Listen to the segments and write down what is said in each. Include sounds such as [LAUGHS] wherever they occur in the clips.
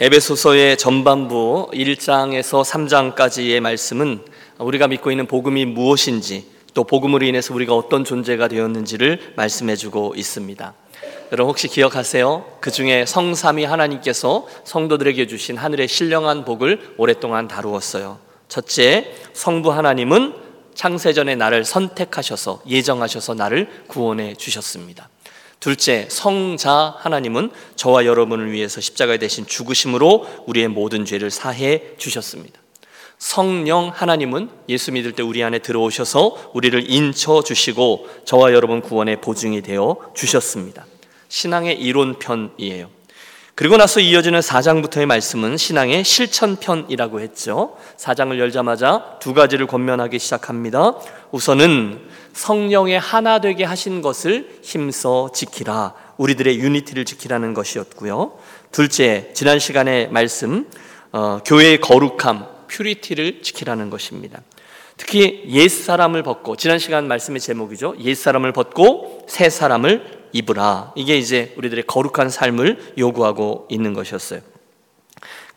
에베소서의 전반부 1장에서 3장까지의 말씀은 우리가 믿고 있는 복음이 무엇인지 또 복음으로 인해서 우리가 어떤 존재가 되었는지를 말씀해 주고 있습니다. 여러분 혹시 기억하세요? 그 중에 성삼위 하나님께서 성도들에게 주신 하늘의 신령한 복을 오랫동안 다루었어요. 첫째, 성부 하나님은 창세전에 나를 선택하셔서 예정하셔서 나를 구원해 주셨습니다. 둘째, 성자 하나님은 저와 여러분을 위해서 십자가에 대신 죽으심으로 우리의 모든 죄를 사해 주셨습니다. 성령 하나님은 예수 믿을 때 우리 안에 들어오셔서 우리를 인쳐 주시고 저와 여러분 구원의 보증이 되어 주셨습니다. 신앙의 이론편이에요. 그리고 나서 이어지는 4장부터의 말씀은 신앙의 실천편이라고 했죠. 4장을 열자마자 두 가지를 권면하기 시작합니다. 우선은 성령의 하나 되게 하신 것을 힘써 지키라. 우리들의 유니티를 지키라는 것이었고요. 둘째, 지난 시간의 말씀, 어, 교회의 거룩함, 퓨리티를 지키라는 것입니다. 특히 옛 사람을 벗고 지난 시간 말씀의 제목이죠. 옛 사람을 벗고 새 사람을 입으라. 이게 이제 우리들의 거룩한 삶을 요구하고 있는 것이었어요.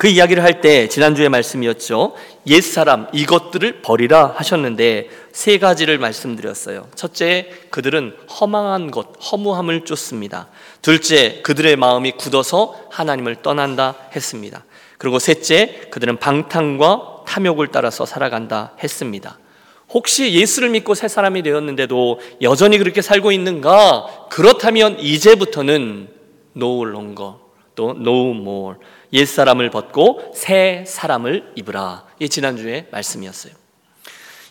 그 이야기를 할 때 지난주의 말씀이었죠. 옛 사람 이것들을 버리라 하셨는데 세 가지를 말씀드렸어요. 첫째, 그들은 허망한 것, 허무함을 쫓습니다. 둘째, 그들의 마음이 굳어서 하나님을 떠난다 했습니다. 그리고 셋째, 그들은 방탕과 탐욕을 따라서 살아간다 했습니다. 혹시 예수를 믿고 새 사람이 되었는데도 여전히 그렇게 살고 있는가? 그렇다면 이제부터는 longer 또 no more 옛 사람을 벗고 새 사람을 입으라. 이 지난주에 말씀이었어요.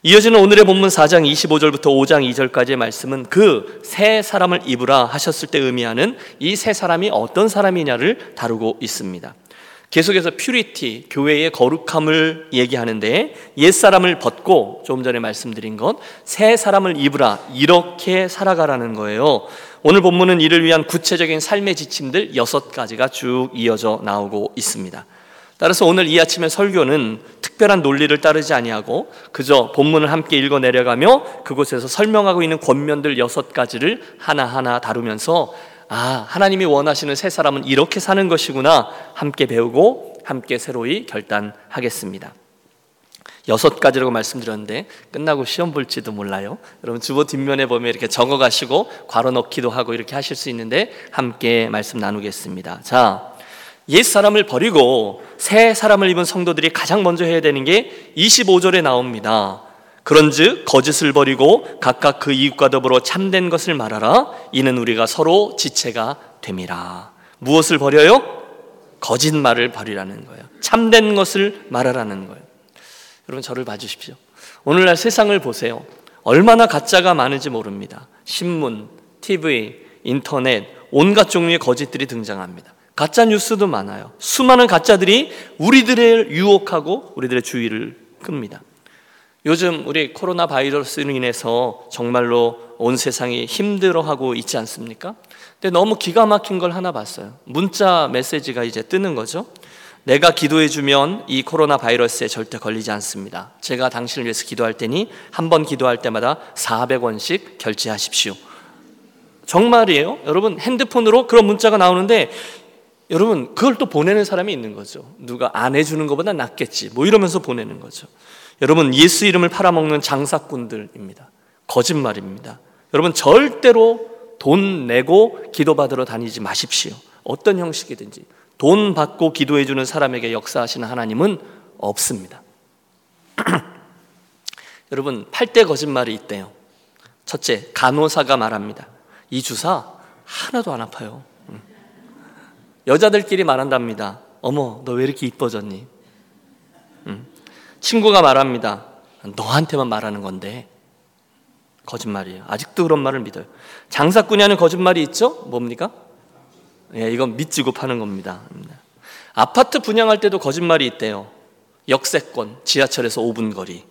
이어지는 오늘의 본문 4장 25절부터 5장 2절까지의 말씀은 그 새 사람을 입으라 하셨을 때 의미하는 이 새 사람이 어떤 사람이냐를 다루고 있습니다. 계속해서 퓨리티, 교회의 거룩함을 얘기하는데 옛사람을 벗고 조금 전에 말씀드린 것, 새 사람을 입으라 이렇게 살아가라는 거예요. 오늘 본문은 이를 위한 구체적인 삶의 지침들 여섯 가지가 쭉 이어져 나오고 있습니다. 따라서 오늘 이 아침의 설교는 특별한 논리를 따르지 아니하고 그저 본문을 함께 읽어 내려가며 그곳에서 설명하고 있는 권면들 여섯 가지를 하나하나 다루면서 아, 하나님이 원하시는 새 사람은 이렇게 사는 것이구나 함께 배우고 함께 새로이 결단하겠습니다. 여섯 가지라고 말씀드렸는데 끝나고 시험 볼지도 몰라요. 여러분 주보 뒷면에 보면 이렇게 적어 가시고 괄호 넣기도 하고 이렇게 하실 수 있는데 함께 말씀 나누겠습니다. 자, 옛 사람을 버리고 새 사람을 입은 성도들이 가장 먼저 해야 되는 게 25절에 나옵니다. 그런즉 거짓을 버리고 각각 그 이웃과 더불어 참된 것을 말하라. 이는 우리가 서로 지체가 됨이라. 무엇을 버려요? 거짓말을 버리라는 거예요. 참된 것을 말하라는 거예요. 여러분 저를 봐주십시오. 오늘날 세상을 보세요. 얼마나 가짜가 많은지 모릅니다. 신문, TV, 인터넷, 온갖 종류의 거짓들이 등장합니다. 가짜 뉴스도 많아요. 수많은 가짜들이 우리들을 유혹하고 우리들의 주의를 끕니다. 요즘 우리 코로나 바이러스로 인해서 정말로 온 세상이 힘들어하고 있지 않습니까? 근데 너무 기가 막힌 걸 하나 봤어요. 문자 메시지가 이제 뜨는 거죠. 내가 기도해 주면 이 코로나 바이러스에 절대 걸리지 않습니다. 제가 당신을 위해서 기도할 테니 한 번 기도할 때마다 400원씩 결제하십시오. 정말이에요? 여러분 핸드폰으로 그런 문자가 나오는데 여러분 그걸 또 보내는 사람이 있는 거죠. 누가 안 해주는 것보다 낫겠지. 뭐 이러면서 보내는 거죠. 여러분 예수 이름을 팔아먹는 장사꾼들입니다. 거짓말입니다. 여러분 절대로 돈 내고 기도받으러 다니지 마십시오. 어떤 형식이든지 돈 받고 기도해 주는 사람에게 역사하시는 하나님은 없습니다. [CLEARS THROAT] 여러분 8대 거짓말이 있대요. 첫째, 간호사가 말합니다. 이 주사 하나도 안 아파요. 여자들끼리 말한답니다. 어머, 너 왜 이렇게 이뻐졌니? 친구가 말합니다. 너한테만 말하는 건데. 거짓말이에요. 아직도 그런 말을 믿어요. 장사꾼이 하는 거짓말이 있죠? 뭡니까? 예, 이건 믿지고 파는 겁니다. 아파트 분양할 때도 거짓말이 있대요. 역세권, 지하철에서 5분 거리.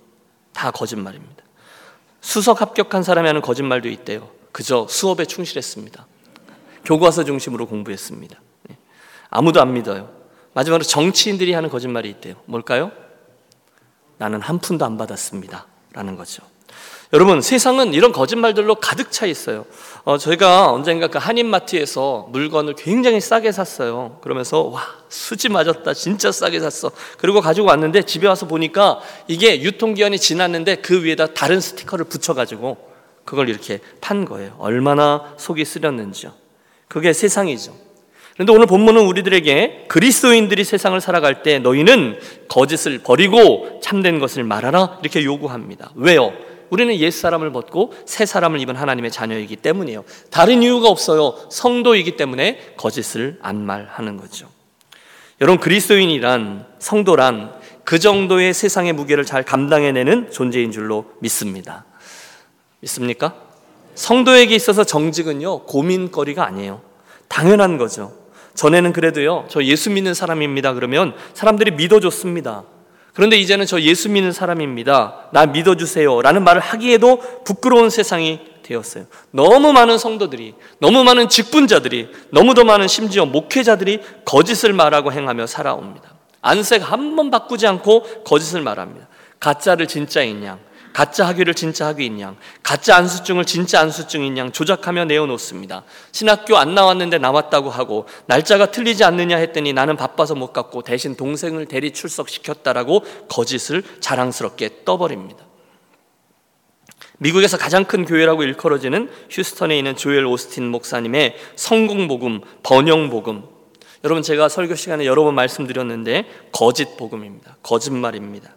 다 거짓말입니다. 수석 합격한 사람이 하는 거짓말도 있대요. 그저 수업에 충실했습니다. 교과서 중심으로 공부했습니다. 예. 아무도 안 믿어요. 마지막으로 정치인들이 하는 거짓말이 있대요. 뭘까요? 나는 한 푼도 안 받았습니다. 라는 거죠. 여러분 세상은 이런 거짓말들로 가득 차 있어요. 어, 저희가 언젠가 그 한인마트에서 물건을 굉장히 싸게 샀어요. 그러면서 와 수지 맞았다 진짜 싸게 샀어. 그리고 가지고 왔는데 집에 와서 보니까 이게 유통기한이 지났는데 그 위에다 다른 스티커를 붙여가지고 그걸 이렇게 판 거예요. 얼마나 속이 쓰렸는지요. 그게 세상이죠. 그런데 오늘 본문은 우리들에게 그리스도인들이 세상을 살아갈 때 너희는 거짓을 버리고 참된 것을 말하라 이렇게 요구합니다. 왜요? 우리는 옛 사람을 벗고 새 사람을 입은 하나님의 자녀이기 때문이에요. 다른 이유가 없어요. 성도이기 때문에 거짓을 안 말하는 거죠. 여러분 그리스도인이란 성도란 그 정도의 세상의 무게를 잘 감당해내는 존재인 줄로 믿습니다. 믿습니까? 성도에게 있어서 정직은요 고민거리가 아니에요. 당연한 거죠. 전에는 그래도요 저 예수 믿는 사람입니다 그러면 사람들이 믿어줬습니다. 그런데 이제는 저 예수 믿는 사람입니다. 나 믿어주세요. 라는 말을 하기에도 부끄러운 세상이 되었어요. 너무 많은 성도들이, 너무 많은 직분자들이, 너무도 많은 심지어 목회자들이 거짓을 말하고 행하며 살아옵니다. 안색 한 번 바꾸지 않고 거짓을 말합니다. 가짜를 진짜인 양, 가짜 학위를 진짜 학위인 양, 가짜 안수증을 진짜 안수증인 양 조작하며 내어놓습니다. 신학교 안 나왔는데 나왔다고 하고 날짜가 틀리지 않느냐 했더니 나는 바빠서 못 갔고 대신 동생을 대리 출석시켰다라고 거짓을 자랑스럽게 떠버립니다. 미국에서 가장 큰 교회라고 일컬어지는 휴스턴에 있는 조엘 오스틴 목사님의 성공복음, 번영복음. 여러분 제가 설교 시간에 여러 번 말씀드렸는데 거짓 복음입니다. 거짓말입니다.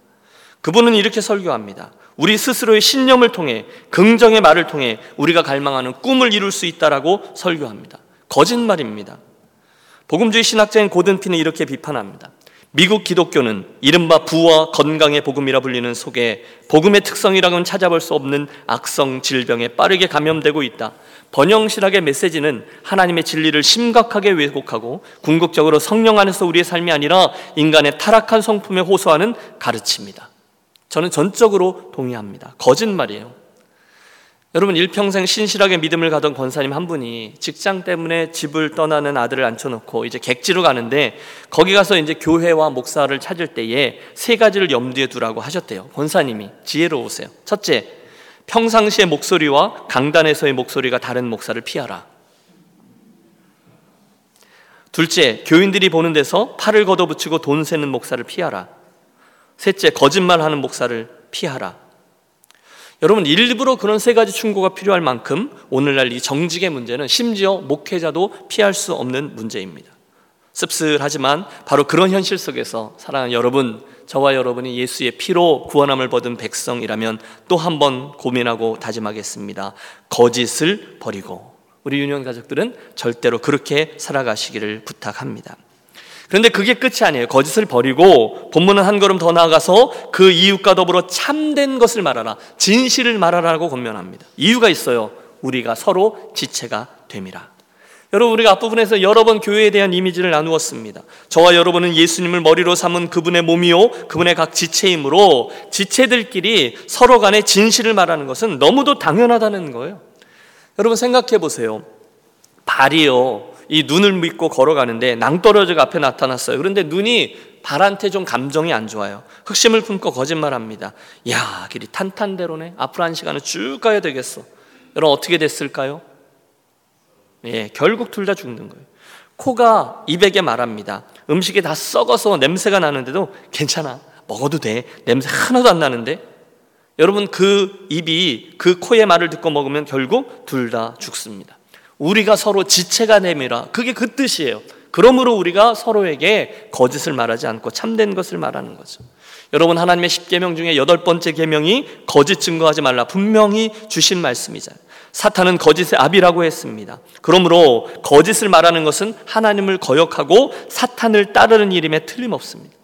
그분은 이렇게 설교합니다. 우리 스스로의 신념을 통해 긍정의 말을 통해 우리가 갈망하는 꿈을 이룰 수 있다라고 설교합니다. 거짓말입니다. 복음주의 신학자인 고든피는 이렇게 비판합니다. 미국 기독교는 이른바 부와 건강의 복음이라 불리는 속에 복음의 특성이라고는 찾아볼 수 없는 악성 질병에 빠르게 감염되고 있다. 번영실학의 메시지는 하나님의 진리를 심각하게 왜곡하고 궁극적으로 성령 안에서 우리의 삶이 아니라 인간의 타락한 성품에 호소하는 가르침이다. 저는 전적으로 동의합니다. 거짓말이에요. 여러분 일평생 신실하게 믿음을 가던 권사님 한 분이 직장 때문에 집을 떠나는 아들을 앉혀놓고 이제 객지로 가는데 거기 가서 이제 교회와 목사를 찾을 때에 세 가지를 염두에 두라고 하셨대요. 권사님이 지혜로우세요. 첫째, 평상시의 목소리와 강단에서의 목소리가 다른 목사를 피하라. 둘째, 교인들이 보는 데서 팔을 걷어붙이고 돈 세는 목사를 피하라. 셋째, 거짓말하는 목사를 피하라. 여러분 일부러 그런 세 가지 충고가 필요할 만큼 오늘날 이 정직의 문제는 심지어 목회자도 피할 수 없는 문제입니다. 씁쓸하지만 바로 그런 현실 속에서 사랑하는 여러분, 저와 여러분이 예수의 피로 구원함을 받은 백성이라면 또 한 번 고민하고 다짐하겠습니다. 거짓을 버리고 우리 유년 가족들은 절대로 그렇게 살아가시기를 부탁합니다. 그런데 그게 끝이 아니에요. 거짓을 버리고 본문은 한 걸음 더 나아가서 그 이웃과 더불어 참된 것을 말하라. 진실을 말하라고 권면합니다. 이유가 있어요. 우리가 서로 지체가 됨이라. 여러분 우리가 앞부분에서 여러 번 교회에 대한 이미지를 나누었습니다. 저와 여러분은 예수님을 머리로 삼은 그분의 몸이요 그분의 각 지체이므로 지체들끼리 서로 간에 진실을 말하는 것은 너무도 당연하다는 거예요. 여러분 생각해 보세요. 발이요 이 눈을 믿고 걸어가는데 낭떠러지가 앞에 나타났어요. 그런데 눈이 발한테 좀 감정이 안 좋아요. 흑심을 품고 거짓말합니다. 야, 길이 탄탄대로네. 앞으로 한 시간은 쭉 가야 되겠어. 여러분 어떻게 됐을까요? 예, 결국 둘 다 죽는 거예요. 코가 입에게 말합니다. 음식이 다 썩어서 냄새가 나는데도 괜찮아. 먹어도 돼. 냄새 하나도 안 나는데. 여러분 그 입이 그 코의 말을 듣고 먹으면 결국 둘 다 죽습니다. 우리가 서로 지체가 됨이라 그게 그 뜻이에요. 그러므로 우리가 서로에게 거짓을 말하지 않고 참된 것을 말하는 거죠. 여러분 하나님의 십계명 중에 여덟 번째 계명이 거짓 증거하지 말라 분명히 주신 말씀이잖아요. 사탄은 거짓의 압이라고 했습니다. 그러므로 거짓을 말하는 것은 하나님을 거역하고 사탄을 따르는 일임에 틀림없습니다.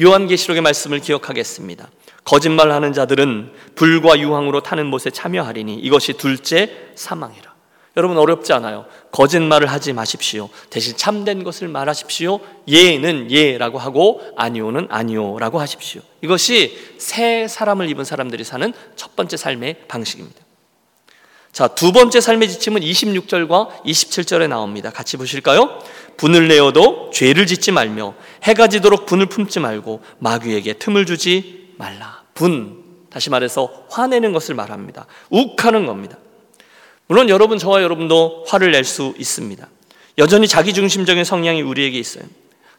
요한계시록의 말씀을 기억하겠습니다. 거짓말하는 자들은 불과 유황으로 타는 못에 참여하리니 이것이 둘째 사망이라. 여러분 어렵지 않아요. 거짓말을 하지 마십시오. 대신 참된 것을 말하십시오. 예는 예라고 하고 아니오는 아니오라고 하십시오. 이것이 새 사람을 입은 사람들이 사는 첫 번째 삶의 방식입니다. 자, 두 번째 삶의 지침은 26절과 27절에 나옵니다. 같이 보실까요? 분을 내어도 죄를 짓지 말며 해가 지도록 분을 품지 말고 마귀에게 틈을 주지 말라. 분, 다시 말해서 화내는 것을 말합니다. 욱하는 겁니다. 물론 여러분 저와 여러분도 화를 낼 수 있습니다. 여전히 자기중심적인 성향이 우리에게 있어요.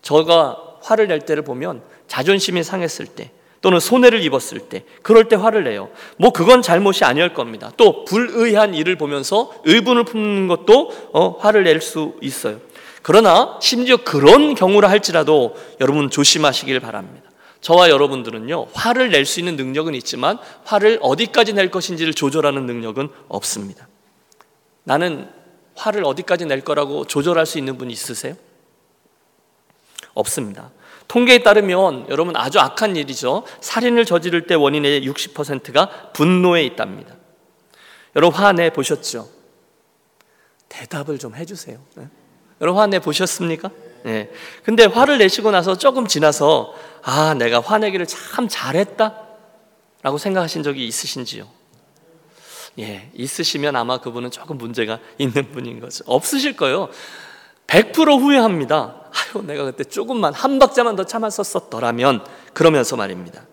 저가 화를 낼 때를 보면 자존심이 상했을 때 또는 손해를 입었을 때 그럴 때 화를 내요. 뭐 그건 잘못이 아니할 겁니다. 또 불의한 일을 보면서 의분을 품는 것도 어, 화를 낼 수 있어요. 그러나 심지어 그런 경우라 할지라도 여러분 조심하시길 바랍니다. 저와 여러분들은요, 화를 낼 수 있는 능력은 있지만 화를 어디까지 낼 것인지를 조절하는 능력은 없습니다. 나는 화를 어디까지 낼 거라고 조절할 수 있는 분 있으세요? 없습니다. 통계에 따르면 여러분 아주 악한 일이죠. 살인을 저지를 때 원인의 60%가 분노에 있답니다. 여러분 화내 보셨죠? 대답을 좀 해주세요. 네? 여러분 화내 보셨습니까? 네. 근데 화를 내시고 나서 조금 지나서 아 내가 화내기를 참 잘했다 라고 생각하신 적이 있으신지요? 예, 있으시면 아마 그분은 조금 문제가 있는 분인 거죠. 없으실 거예요. 100% 후회합니다. 아유, 내가 그때 조금만 한 박자만 더 참았었더라면 그러면서 말입니다.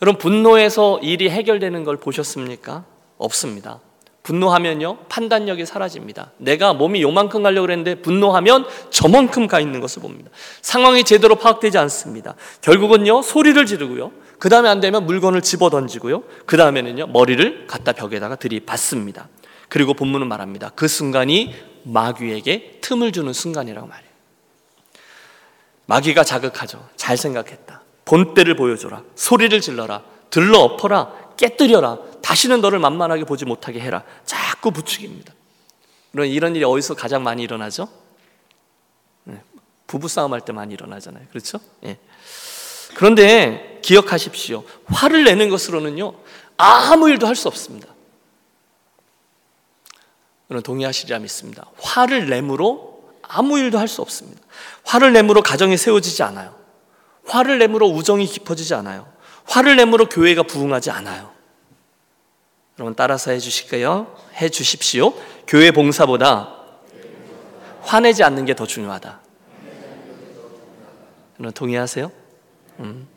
여러분 분노해서 일이 해결되는 걸 보셨습니까? 없습니다. 분노하면요 판단력이 사라집니다. 내가 몸이 요만큼 가려고 그랬는데 분노하면 저만큼 가 있는 것을 봅니다. 상황이 제대로 파악되지 않습니다. 결국은요 소리를 지르고요. 그 다음에 안 되면 물건을 집어 던지고요. 그 다음에는요 머리를 갖다 벽에다가 들이받습니다. 그리고 본문은 말합니다. 그 순간이 마귀에게 틈을 주는 순간이라고 말해요. 마귀가 자극하죠. 잘 생각했다. 본때를 보여줘라. 소리를 질러라. 들러 엎어라. 깨뜨려라. 다시는 너를 만만하게 보지 못하게 해라. 자꾸 부추깁니다. 그런 이런 일이 어디서 가장 많이 일어나죠? 네, 부부싸움 할 때 많이 일어나잖아요. 그렇죠? 예. 그런데 기억하십시오. 화를 내는 것으로는요, 아무 일도 할 수 없습니다. 여러분 동의하시리라 믿습니다. 화를 내므로 아무 일도 할 수 없습니다. 화를 내므로 가정이 세워지지 않아요. 화를 내므로 우정이 깊어지지 않아요. 화를 내므로 교회가 부흥하지 않아요. 여러분 따라서 해 주실까요? 해 주십시오. 교회 봉사보다 화내지 않는 게 더 중요하다. 여러분 동의하세요? 음.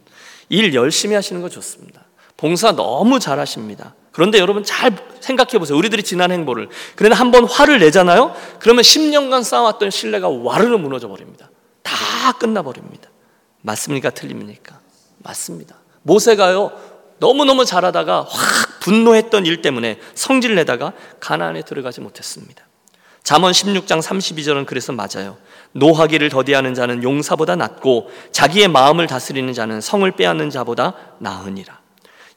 일 열심히 하시는 거 좋습니다. 봉사 너무 잘하십니다. 그런데 여러분 잘 생각해 보세요. 우리들이 지난 행보를. 그런데 한 번 화를 내잖아요? 그러면 10년간 쌓아왔던 신뢰가 와르르 무너져 버립니다. 다 끝나버립니다. 맞습니까? 틀립니까? 맞습니다. 모세가요, 너무너무 잘하다가 확 분노했던 일 때문에 성질 내다가 가나안에 들어가지 못했습니다. 잠언 16장 32절은 그래서 맞아요. 노하기를 더디하는 자는 용사보다 낫고 자기의 마음을 다스리는 자는 성을 빼앗는 자보다 나으니라.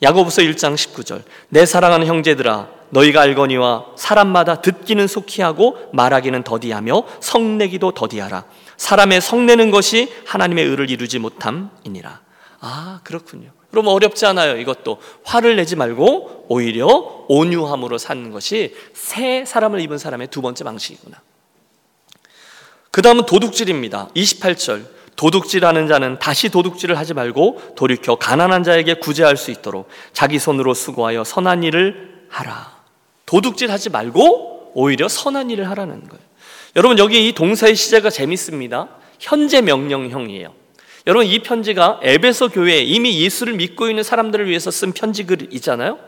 야고보서 1장 19절 내 사랑하는 형제들아 너희가 알거니와 사람마다 듣기는 속히 하고 말하기는 더디하며 성내기도 더디하라. 사람의 성내는 것이 하나님의 의를 이루지 못함이니라. 아, 그렇군요. 그럼 어렵지 않아요. 이것도 화를 내지 말고 오히려 온유함으로 사는 것이 새 사람을 입은 사람의 두 번째 방식이구나. 그 다음은 도둑질입니다. 28절. 도둑질하는 자는 다시 도둑질을 하지 말고 돌이켜 가난한 자에게 구제할 수 있도록 자기 손으로 수고하여 선한 일을 하라. 도둑질 하지 말고 오히려 선한 일을 하라는 거예요. 여러분 여기 이 동사의 시제가 재밌습니다. 현재 명령형이에요. 여러분 이 편지가 에베소 교회에 이미 예수를 믿고 있는 사람들을 위해서 쓴 편지글이잖아요.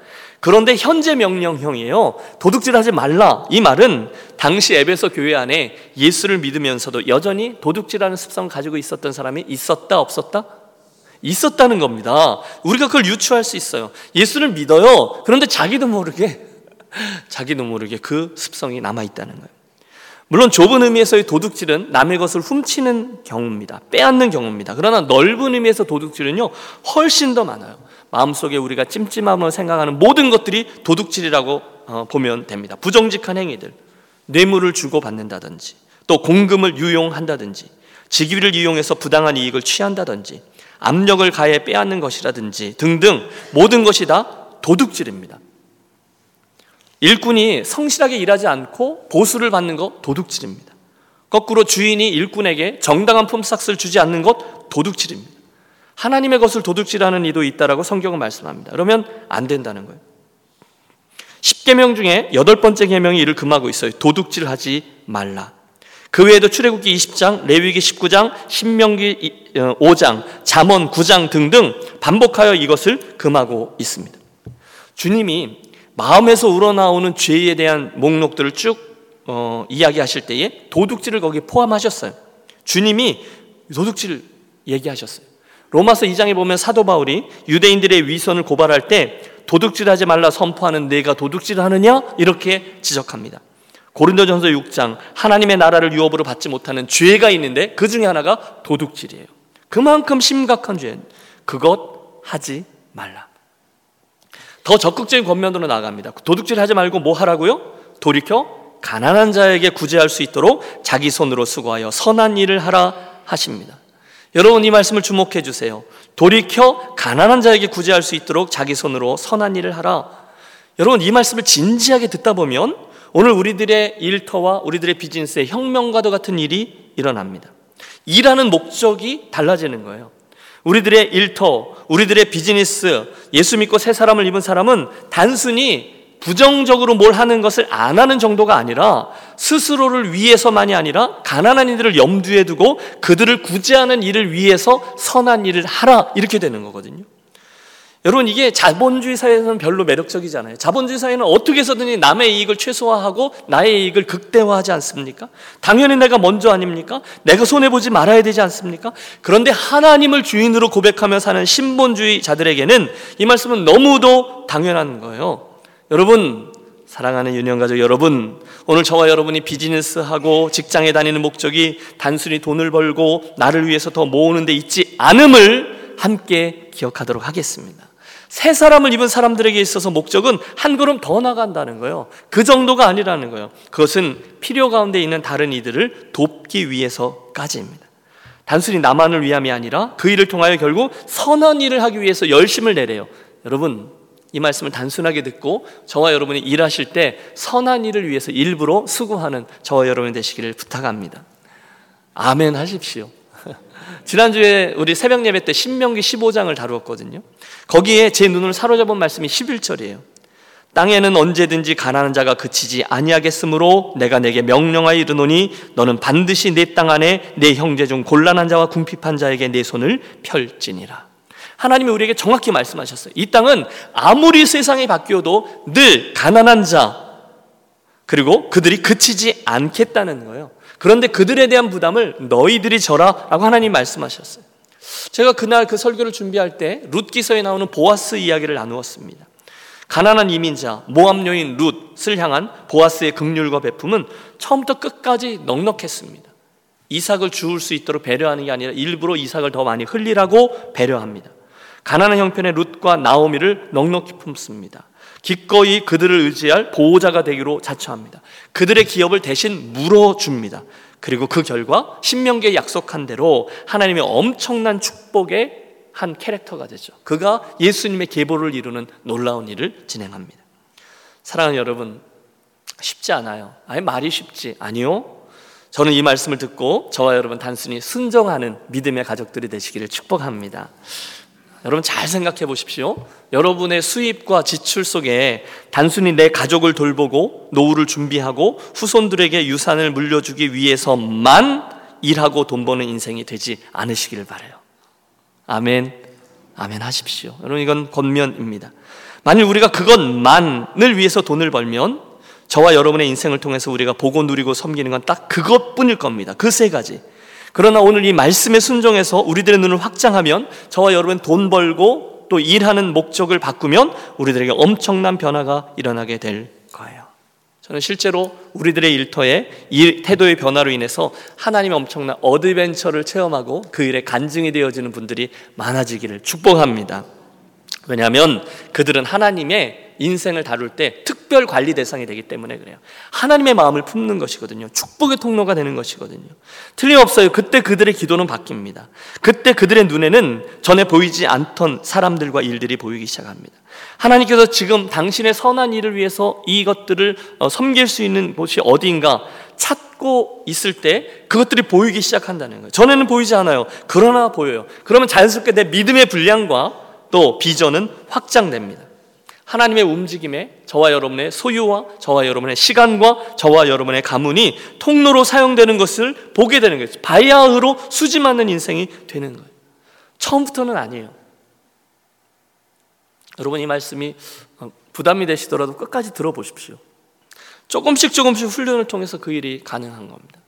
그런데 현재 명령형이에요. 도둑질하지 말라. 이 말은 당시 에베소 교회 안에 예수를 믿으면서도 여전히 도둑질하는 습성을 가지고 있었던 사람이 있었다 없었다? 있었다는 겁니다. 우리가 그걸 유추할 수 있어요. 예수를 믿어요. 그런데 자기도 모르게 자기도 모르게 그 습성이 남아 있다는 거예요. 물론 좁은 의미에서의 도둑질은 남의 것을 훔치는 경우입니다. 빼앗는 경우입니다. 그러나 넓은 의미에서 도둑질은요, 훨씬 더 많아요. 마음속에 우리가 찜찜함을 생각하는 모든 것들이 도둑질이라고 어, 보면 됩니다. 부정직한 행위들, 뇌물을 주고 받는다든지, 또 공금을 유용한다든지, 직위를 이용해서 부당한 이익을 취한다든지, 압력을 가해 빼앗는 것이라든지 등등 모든 것이 다 도둑질입니다. 일꾼이 성실하게 일하지 않고 보수를 받는 것 도둑질입니다. 거꾸로 주인이 일꾼에게 정당한 품삯을 주지 않는 것 도둑질입니다. 하나님의 것을 도둑질하는 이도 있다라고 성경은 말씀합니다. 그러면 안 된다는 거예요. 10계명 중에 여덟 번째 계명이 이를 금하고 있어요. 도둑질하지 말라. 그 외에도 출애굽기 20장, 레위기 19장, 신명기 5장, 어, 잠언 9장 등등 반복하여 이것을 금하고 있습니다. 주님이 마음에서 우러나오는 죄에 대한 목록들을 쭉 어, 이야기하실 때에 도둑질을 거기에 포함하셨어요. 주님이 도둑질 얘기하셨어요. 로마서 2장에 보면 사도 바울이 유대인들의 위선을 고발할 때 도둑질하지 말라 선포하는 내가 도둑질하느냐 이렇게 지적합니다. 고린도전서 6장 하나님의 나라를 유업으로 받지 못하는 죄가 있는데 그 중에 하나가 도둑질이에요. 그만큼 심각한 죄. 그것 하지 말라. 더 적극적인 권면으로 나갑니다. 도둑질 하지 말고 뭐 하라고요? 돌이켜 가난한 자에게 구제할 수 있도록 자기 손으로 수고하여 선한 일을 하라 하십니다. 여러분 이 말씀을 주목해 주세요. 돌이켜 가난한 자에게 구제할 수 있도록 자기 손으로 선한 일을 하라. 여러분 이 말씀을 진지하게 듣다 보면 오늘 우리들의 일터와 우리들의 비즈니스에 혁명과도 같은 일이 일어납니다. 일하는 목적이 달라지는 거예요. 우리들의 일터, 우리들의 비즈니스, 예수 믿고 새 사람을 입은 사람은 단순히 부정적으로 뭘 하는 것을 안 하는 정도가 아니라 스스로를 위해서만이 아니라 가난한 이들을 염두에 두고 그들을 구제하는 일을 위해서 선한 일을 하라 이렇게 되는 거거든요. 여러분 이게 자본주의 사회에서는 별로 매력적이지 않아요. 자본주의 사회는 어떻게 해서든지 남의 이익을 최소화하고 나의 이익을 극대화하지 않습니까? 당연히 내가 먼저 아닙니까? 내가 손해 보지 말아야 되지 않습니까? 그런데 하나님을 주인으로 고백하며 사는 신본주의자들에게는 이 말씀은 너무도 당연한 거예요. 여러분 사랑하는 유년 가족 여러분, 오늘 저와 여러분이 비즈니스하고 직장에 다니는 목적이 단순히 돈을 벌고 나를 위해서 더 모으는 데 있지 않음을 함께 기억하도록 하겠습니다. 새 사람을 입은 사람들에게 있어서 목적은 한 걸음 더 나간다는 거예요. 그 정도가 아니라는 거예요. 그것은 필요 가운데 있는 다른 이들을 돕기 위해서까지입니다. 단순히 나만을 위함이 아니라 그 일을 통하여 결국 선한 일을 하기 위해서 열심을 내래요. 여러분, 이 말씀을 단순하게 듣고 저와 여러분이 일하실 때 선한 일을 위해서 일부러 수고하는 저와 여러분 되시기를 부탁합니다. 아멘 하십시오. [LAUGHS] 지난주에 우리 새벽 예배 때 신명기 15장을 다루었거든요. 거기에 제 눈을 사로잡은 말씀이 11절이에요. 땅에는 언제든지 가난한 자가 그치지 아니하겠으므로 내가 내게 명령하여 이르노니 너는 반드시 내 땅 안에 내 형제 중 곤란한 자와 궁핍한 자에게 내 손을 펼지니라. 하나님이 우리에게 정확히 말씀하셨어요. 이 땅은 아무리 세상이 바뀌어도 늘 가난한 자 그리고 그들이 그치지 않겠다는 거예요. 그런데 그들에 대한 부담을 너희들이 져라 라고 하나님 말씀하셨어요. 제가 그날 그 설교를 준비할 때 룻기서에 나오는 보아스 이야기를 나누었습니다. 가난한 이민자 모함 여인 룻을 향한 보아스의 극률과 베품은 처음부터 끝까지 넉넉했습니다. 이삭을 주울 수 있도록 배려하는 게 아니라 일부러 이삭을 더 많이 흘리라고 배려합니다. 가난한 형편의 룻과 나오미를 넉넉히 품습니다. 기꺼이 그들을 의지할 보호자가 되기로 자처합니다. 그들의 기업을 대신 물어줍니다. 그리고 그 결과 신명기에 약속한 대로 하나님의 엄청난 축복의 한 캐릭터가 되죠. 그가 예수님의 계보를 이루는 놀라운 일을 진행합니다. 사랑하는 여러분, 쉽지 않아요. 아예 말이 쉽지 아니요. 저는 이 말씀을 듣고 저와 여러분 단순히 순종하는 믿음의 가족들이 되시기를 축복합니다. 여러분 잘 생각해 보십시오. 여러분의 수입과 지출 속에 단순히 내 가족을 돌보고 노후를 준비하고 후손들에게 유산을 물려주기 위해서만 일하고 돈 버는 인생이 되지 않으시기를 바래요. 아멘. 아멘 하십시오. 여러분 이건 권면입니다. 만일 우리가 그것만을 위해서 돈을 벌면 저와 여러분의 인생을 통해서 우리가 보고 누리고 섬기는 건 딱 그것뿐일 겁니다. 그 세 가지. 그러나 오늘 이 말씀에 순종해서 우리들의 눈을 확장하면 저와 여러분 돈 벌고 또 일하는 목적을 바꾸면 우리들에게 엄청난 변화가 일어나게 될 거예요. 저는 실제로 우리들의 일터에 일, 태도의 변화로 인해서 하나님의 엄청난 어드벤처를 체험하고 그 일에 간증이 되어지는 분들이 많아지기를 축복합니다. 왜냐하면 그들은 하나님의 인생을 다룰 때 특별 관리 대상이 되기 때문에 그래요. 하나님의 마음을 품는 것이거든요. 축복의 통로가 되는 것이거든요. 틀림없어요. 그때 그들의 기도는 바뀝니다. 그때 그들의 눈에는 전에 보이지 않던 사람들과 일들이 보이기 시작합니다. 하나님께서 지금 당신의 선한 일을 위해서 이것들을 어, 섬길 수 있는 곳이 어디인가 찾고 있을 때 그것들이 보이기 시작한다는 거예요. 전에는 보이지 않아요. 그러나 보여요. 그러면 자연스럽게 내 믿음의 분량과 또 비전은 확장됩니다. 하나님의 움직임에 저와 여러분의 소유와 저와 여러분의 시간과 저와 여러분의 가문이 통로로 사용되는 것을 보게 되는 거예요. 바야흐로 수지 맞는 인생이 되는 거예요. 처음부터는 아니에요. 여러분 이 말씀이 어, 부담이 되시더라도 끝까지 들어보십시오. 조금씩 조금씩 훈련을 통해서 그 일이 가능한 겁니다.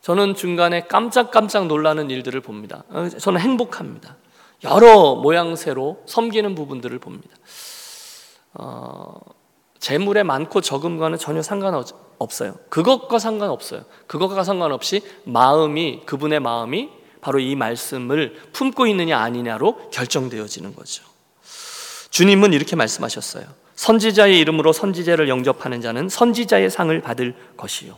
저는 중간에 깜짝깜짝 놀라는 일들을 봅니다. 어, 저는 행복합니다. 여러 모양새로 섬기는 부분들을 봅니다. 어, 재물의 많고 적음과는 전혀 상관없어요. 그것과 상관없어요. 그것과 상관없이 마음이 그분의 마음이 바로 이 말씀을 품고 있느냐 아니냐로 결정되어지는 거죠. 주님은 이렇게 말씀하셨어요. 선지자의 이름으로 선지자를 영접하는 자는 선지자의 상을 받을 것이요.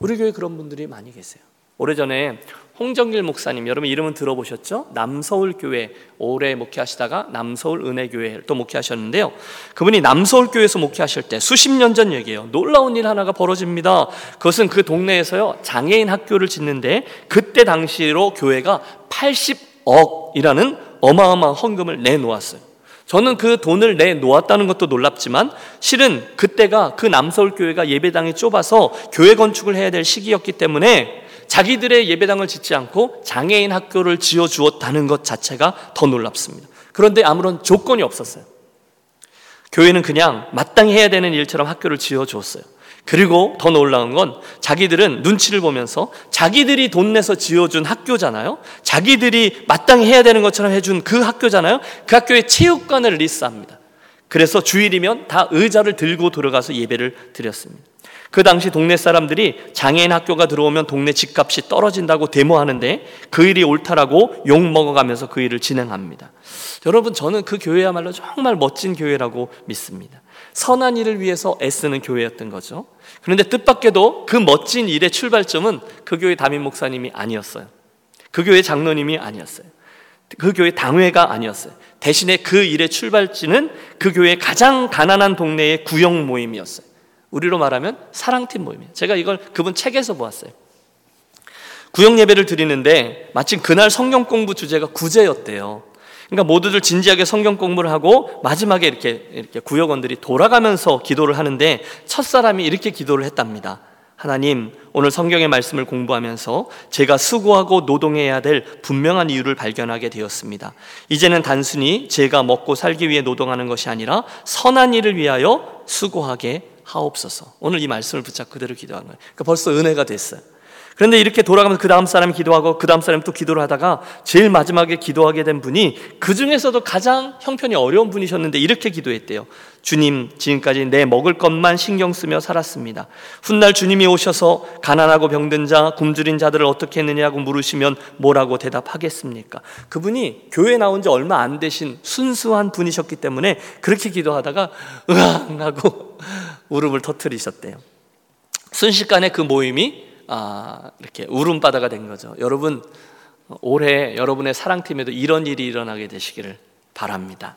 우리 교회 그런 분들이 많이 계세요. 오래전에 홍정길 목사님 여러분 이름은 들어보셨죠? 남서울 교회 오래 목회하시다가 남서울 은혜교회 또 목회하셨는데요. 그분이 남서울 교회에서 목회하실 때 수십 년 전 얘기예요. 놀라운 일 하나가 벌어집니다. 그것은 그 동네에서요 장애인 학교를 짓는데 그때 당시로 교회가 80억이라는 어마어마한 헌금을 내놓았어요. 저는 그 돈을 내놓았다는 것도 놀랍지만 실은 그때가 그 남서울 교회가 예배당이 좁아서 교회 건축을 해야 될 시기였기 때문에 자기들의 예배당을 짓지 않고 장애인 학교를 지어 주었다는 것 자체가 더 놀랍습니다. 그런데 아무런 조건이 없었어요. 교회는 그냥 마땅히 해야 되는 일처럼 학교를 지어 주었어요. 그리고 더 놀라운 건 자기들은 눈치를 보면서 자기들이 돈 내서 지어준 학교잖아요. 자기들이 마땅히 해야 되는 것처럼 해준 그 학교잖아요. 그 학교에 체육관을 리스합니다. 그래서 주일이면 다 의자를 들고 들어가서 예배를 드렸습니다. 그 당시 동네 사람들이 장애인 학교가 들어오면 동네 집값이 떨어진다고 데모하는데 그 일이 옳다라고 욕 먹어가면서 그 일을 진행합니다. 여러분 저는 그 교회야말로 정말 멋진 교회라고 믿습니다. 선한 일을 위해서 애쓰는 교회였던 거죠. 그런데 뜻밖에도 그 멋진 일의 출발점은 그 교회 담임 목사님이 아니었어요. 그 교회 장로님이 아니었어요. 그 교회 당회가 아니었어요. 대신에 그 일의 출발지는 그 교회 가장 가난한 동네의 구역 모임이었어요. 우리로 말하면 사랑팀 모임이에요. 제가 이걸 그분 책에서 보았어요. 구역 예배를 드리는데 마침 그날 성경 공부 주제가 구제였대요. 그러니까 모두들 진지하게 성경 공부를 하고 마지막에 이렇게 이렇게 구역원들이 돌아가면서 기도를 하는데 첫 사람이 이렇게 기도를 했답니다. 하나님, 오늘 성경의 말씀을 공부하면서 제가 수고하고 노동해야 될 분명한 이유를 발견하게 되었습니다. 이제는 단순히 제가 먹고 살기 위해 노동하는 것이 아니라 선한 일을 위하여 수고하게 하옵소서. 오늘 이 말씀을 붙잡고 그대로 기도한 거예요. 그러니까 벌써 은혜가 됐어요. 그런데 이렇게 돌아가면서 그 다음 사람이 기도하고 그 다음 사람이 또 기도를 하다가 제일 마지막에 기도하게 된 분이 그 중에서도 가장 형편이 어려운 분이셨는데 이렇게 기도했대요. 주님, 지금까지 내 먹을 것만 신경 쓰며 살았습니다. 훗날 주님이 오셔서 가난하고 병든 자, 굶주린 자들을 어떻게 했느냐고 물으시면 뭐라고 대답하겠습니까? 그분이 교회 나온 지 얼마 안 되신 순수한 분이셨기 때문에 그렇게 기도하다가 으앙 하고 울음을 터뜨리셨대요. 순식간에 그 모임이 아, 이렇게 울음바다가 된 거죠. 여러분 올해 여러분의 사랑팀에도 이런 일이 일어나게 되시기를 바랍니다.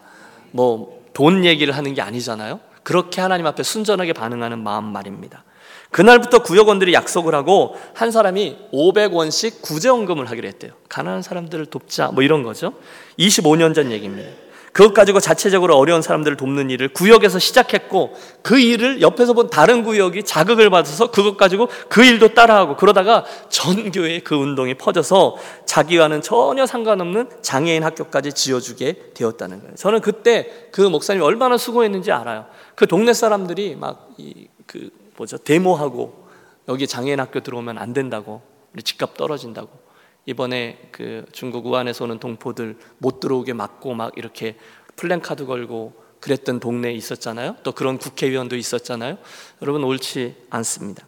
뭐 돈 얘기를 하는 게 아니잖아요. 그렇게 하나님 앞에 순전하게 반응하는 마음 말입니다. 그날부터 구역원들이 약속을 하고 한 사람이 500원씩 구제원금을 하기로 했대요. 가난한 사람들을 돕자 뭐 이런 거죠. 25년 전 얘기입니다. 그것 가지고 자체적으로 어려운 사람들을 돕는 일을 구역에서 시작했고 그 일을 옆에서 본 다른 구역이 자극을 받아서 그것 가지고 그 일도 따라하고 그러다가 전 교회에 그 운동이 퍼져서 자기와는 전혀 상관없는 장애인 학교까지 지어주게 되었다는 거예요. 저는 그때 그 목사님이 얼마나 수고했는지 알아요. 그 동네 사람들이 막그 뭐죠 데모하고 여기 장애인 학교 들어오면 안 된다고 우리 집값 떨어진다고 이번에 그 중국 우한에서 오는 동포들 못 들어오게 막고 막 이렇게 플랜카드 걸고 그랬던 동네에 있었잖아요. 또 그런 국회의원도 있었잖아요. 여러분 옳지 않습니다.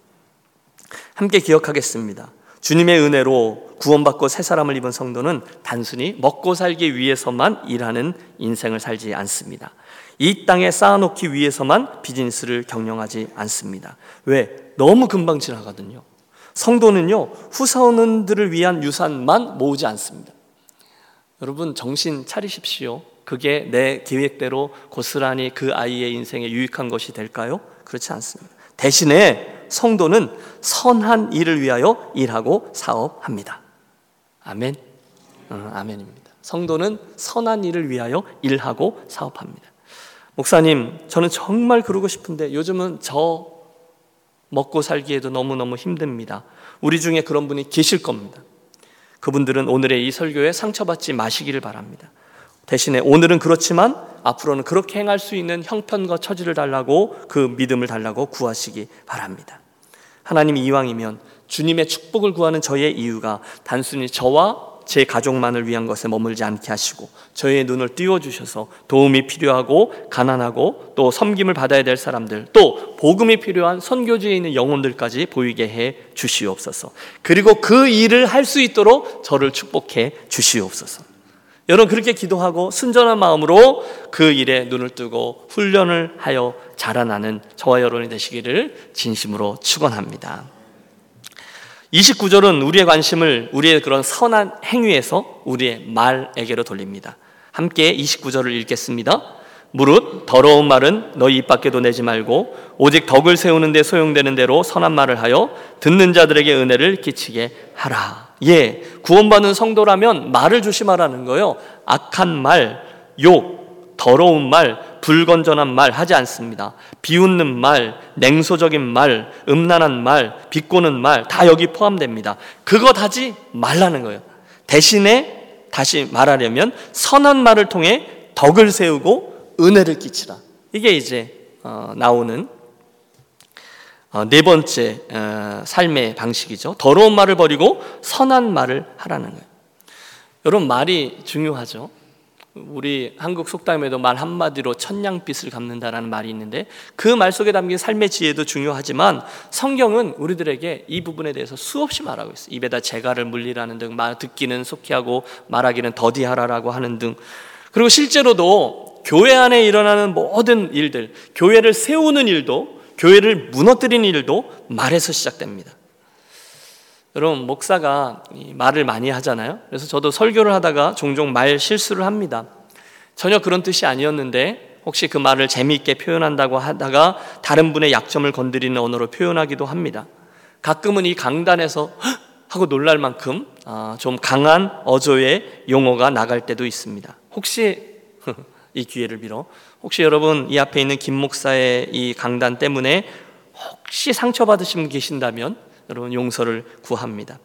함께 기억하겠습니다. 주님의 은혜로 구원받고 새 사람을 입은 성도는 단순히 먹고 살기 위해서만 일하는 인생을 살지 않습니다. 이 땅에 쌓아놓기 위해서만 비즈니스를 경영하지 않습니다. 왜? 너무 금방 지나가거든요. 성도는요, 후사원들을 위한 유산만 모으지 않습니다. 여러분, 정신 차리십시오. 그게 내 계획대로 고스란히 그 아이의 인생에 유익한 것이 될까요? 그렇지 않습니다. 대신에 성도는 선한 일을 위하여 일하고 사업합니다. 아멘. 어, 아멘입니다. 성도는 선한 일을 위하여 일하고 사업합니다. 목사님, 저는 정말 그러고 싶은데 요즘은 저 먹고 살기에도 너무너무 힘듭니다. 우리 중에 그런 분이 계실 겁니다. 그분들은 오늘의 이 설교에 상처받지 마시기를 바랍니다. 대신에 오늘은 그렇지만 앞으로는 그렇게 행할 수 있는 형편과 처지를 달라고 그 믿음을 달라고 구하시기 바랍니다. 하나님이 이왕이면 주님의 축복을 구하는 저의 이유가 단순히 저와 제 가족만을 위한 것에 머물지 않게 하시고 저의 눈을 띄워 주셔서 도움이 필요하고 가난하고 또 섬김을 받아야 될 사람들 또 복음이 필요한 선교지에 있는 영혼들까지 보이게 해 주시옵소서. 그리고 그 일을 할 수 있도록 저를 축복해 주시옵소서. 여러분 그렇게 기도하고 순전한 마음으로 그 일에 눈을 뜨고 훈련을 하여 자라나는 저와 여러분이 되시기를 진심으로 축원합니다. 29절은 우리의 관심을 우리의 그런 선한 행위에서 우리의 말에게로 돌립니다. 함께 29절을 읽겠습니다. 무릇 더러운 말은 너희 입 밖에도 내지 말고 오직 덕을 세우는 데 소용되는 대로 선한 말을 하여 듣는 자들에게 은혜를 끼치게 하라. 예, 구원받는 성도라면 말을 조심하라는 거예요. 악한 말, 욕, 더러운 말, 불건전한 말 하지 않습니다. 비웃는 말, 냉소적인 말, 음란한 말, 비꼬는 말 다 여기 포함됩니다. 그것 하지 말라는 거예요. 대신에 다시 말하려면 선한 말을 통해 덕을 세우고 은혜를 끼치라. 이게 이제 어, 나오는 어, 네 번째 어, 삶의 방식이죠. 더러운 말을 버리고 선한 말을 하라는 거예요. 여러분 말이 중요하죠. 우리 한국 속담에도 말 한마디로 천냥빛을 갚는다라는 말이 있는데 그 말 속에 담긴 삶의 지혜도 중요하지만 성경은 우리들에게 이 부분에 대해서 수없이 말하고 있어요. 입에다 재갈을 물리라는 등 말 듣기는 속히 하고 말하기는 더디하라라고 하는 등 그리고 실제로도 교회 안에 일어나는 모든 일들, 교회를 세우는 일도 교회를 무너뜨리는 일도 말에서 시작됩니다. 여러분 목사가 말을 많이 하잖아요. 그래서 저도 설교를 하다가 종종 말 실수를 합니다. 전혀 그런 뜻이 아니었는데 혹시 그 말을 재미있게 표현한다고 하다가 다른 분의 약점을 건드리는 언어로 표현하기도 합니다. 가끔은 이 강단에서 하고 놀랄 만큼 아, 좀 강한 어조의 용어가 나갈 때도 있습니다. 혹시 [LAUGHS] 이 기회를 빌어 혹시 여러분 이 앞에 있는 김 목사의 이 강단 때문에 혹시 상처받으신 분 계신다면 여러분 용서를 구합니다.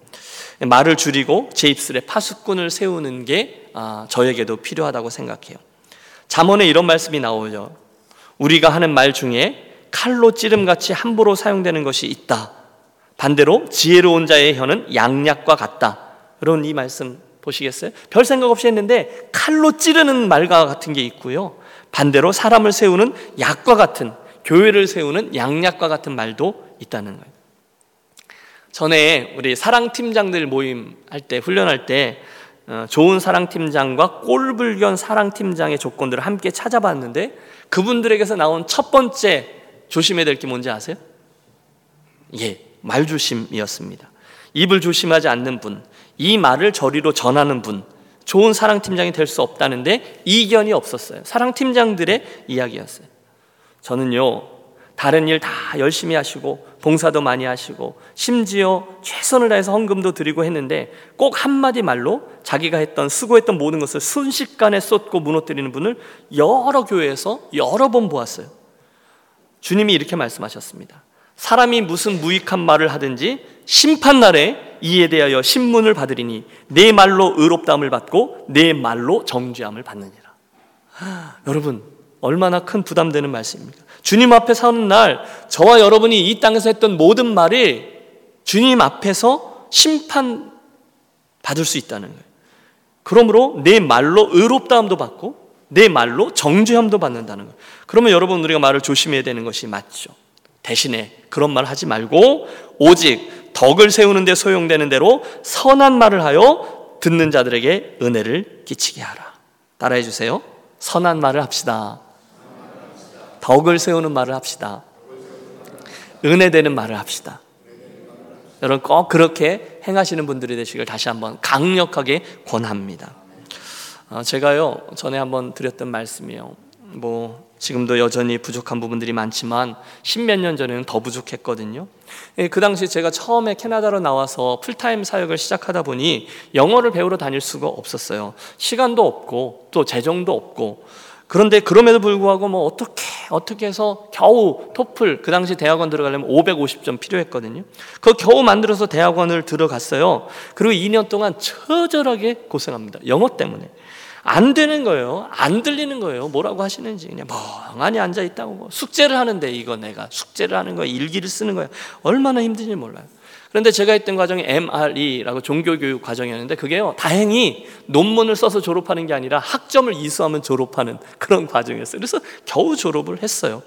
말을 줄이고 제 입술에 파수꾼을 세우는 게 아, 저에게도 필요하다고 생각해요. 잠언에 이런 말씀이 나오죠. 우리가 하는 말 중에 칼로 찌름같이 함부로 사용되는 것이 있다. 반대로 지혜로운 자의 혀는 양약과 같다. 여러분 이 말씀 보시겠어요? 별 생각 없이 했는데 칼로 찌르는 말과 같은 게 있고요. 반대로 사람을 세우는 약과 같은 교회를 세우는 양약과 같은 말도 있다는 거예요. 전에 우리 사랑 팀장들 모임 할 때 훈련할 때 어, 좋은 사랑 팀장과 꼴불견 사랑 팀장의 조건들을 함께 찾아봤는데 그분들에게서 나온 첫 번째 조심해야 될 게 뭔지 아세요? 예, 말조심이었습니다. 입을 조심하지 않는 분, 이 말을 저리로 전하는 분, 좋은 사랑 팀장이 될 수 없다는데 이견이 없었어요. 사랑 팀장들의 이야기였어요. 저는요, 다른 일 다 열심히 하시고 봉사도 많이 하시고 심지어 최선을 다해서 헌금도 드리고 했는데 꼭 한마디 말로 자기가 했던 수고했던 모든 것을 순식간에 쏟고 무너뜨리는 분을 여러 교회에서 여러 번 보았어요. 주님이 이렇게 말씀하셨습니다. 사람이 무슨 무익한 말을 하든지 심판 날에 이에 대하여 신문을 받으리니 내 말로 의롭다함을 받고 내 말로 정죄함을 받느니라. 하, 여러분 얼마나 큰 부담되는 말씀입니까? 주님 앞에 서는 날 저와 여러분이 이 땅에서 했던 모든 말이 주님 앞에서 심판 받을 수 있다는 거예요. 그러므로 내 말로 의롭다함도 받고 내 말로 정죄함도 받는다는 거예요. 그러면 여러분 우리가 말을 조심해야 되는 것이 맞죠. 대신에 그런 말 하지 말고 오직 덕을 세우는 데 소용되는 대로 선한 말을 하여 듣는 자들에게 은혜를 끼치게 하라. 따라해 주세요. 선한 말을 합시다. 덕을 세우는 말을 합시다. 은혜 되는 말을 합시다. 여러분 꼭 그렇게 행하시는 분들이 되시길 다시 한번 강력하게 권합니다. 어, 제가요 전에 한번 드렸던 말씀이요. 뭐 지금도 여전히 부족한 부분들이 많지만 십몇 년 전에는 더 부족했거든요. 예, 그 당시 제가 처음에 캐나다로 나와서 풀타임 사역을 시작하다 보니 영어를 배우러 다닐 수가 없었어요. 시간도 없고 또 재정도 없고 그런데 그럼에도 불구하고 뭐 어떻게 어떻게 해서 겨우 토플 그 당시 대학원 들어가려면 550점 필요했거든요. 그 겨우 만들어서 대학원을 들어갔어요. 그리고 2년 동안 처절하게 고생합니다. 영어 때문에. 안 되는 거예요. 안 들리는 거예요. 뭐라고 하시는지 그냥 멍하니 앉아 있다고 뭐 숙제를 하는데 이거 내가 숙제를 하는 거야 일기를 쓰는 거야 얼마나 힘든지 몰라요. 그런데 제가 했던 과정이 MRE라고 종교교육 과정이었는데 그게요 다행히 논문을 써서 졸업하는 게 아니라 학점을 이수하면 졸업하는 그런 과정이었어요. 그래서 겨우 졸업을 했어요.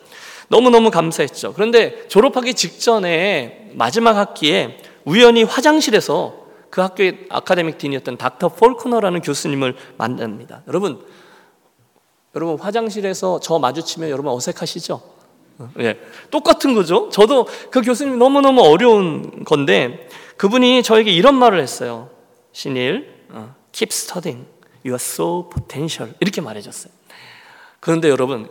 너무너무 감사했죠. 그런데 졸업하기 직전에 마지막 학기에 우연히 화장실에서 그 학교의 아카데믹 딘이었던 닥터 폴크너라는 교수님을 만납니다. 여러분, 여러분 화장실에서 저 마주치면 여러분 어색하시죠? 예, 똑같은 거죠. 저도 그 교수님 너무너무 어려운 건데 그분이 저에게 이런 말을 했어요. 신일, 어, keep studying. You are so potential. 이렇게 말해줬어요. 그런데 여러분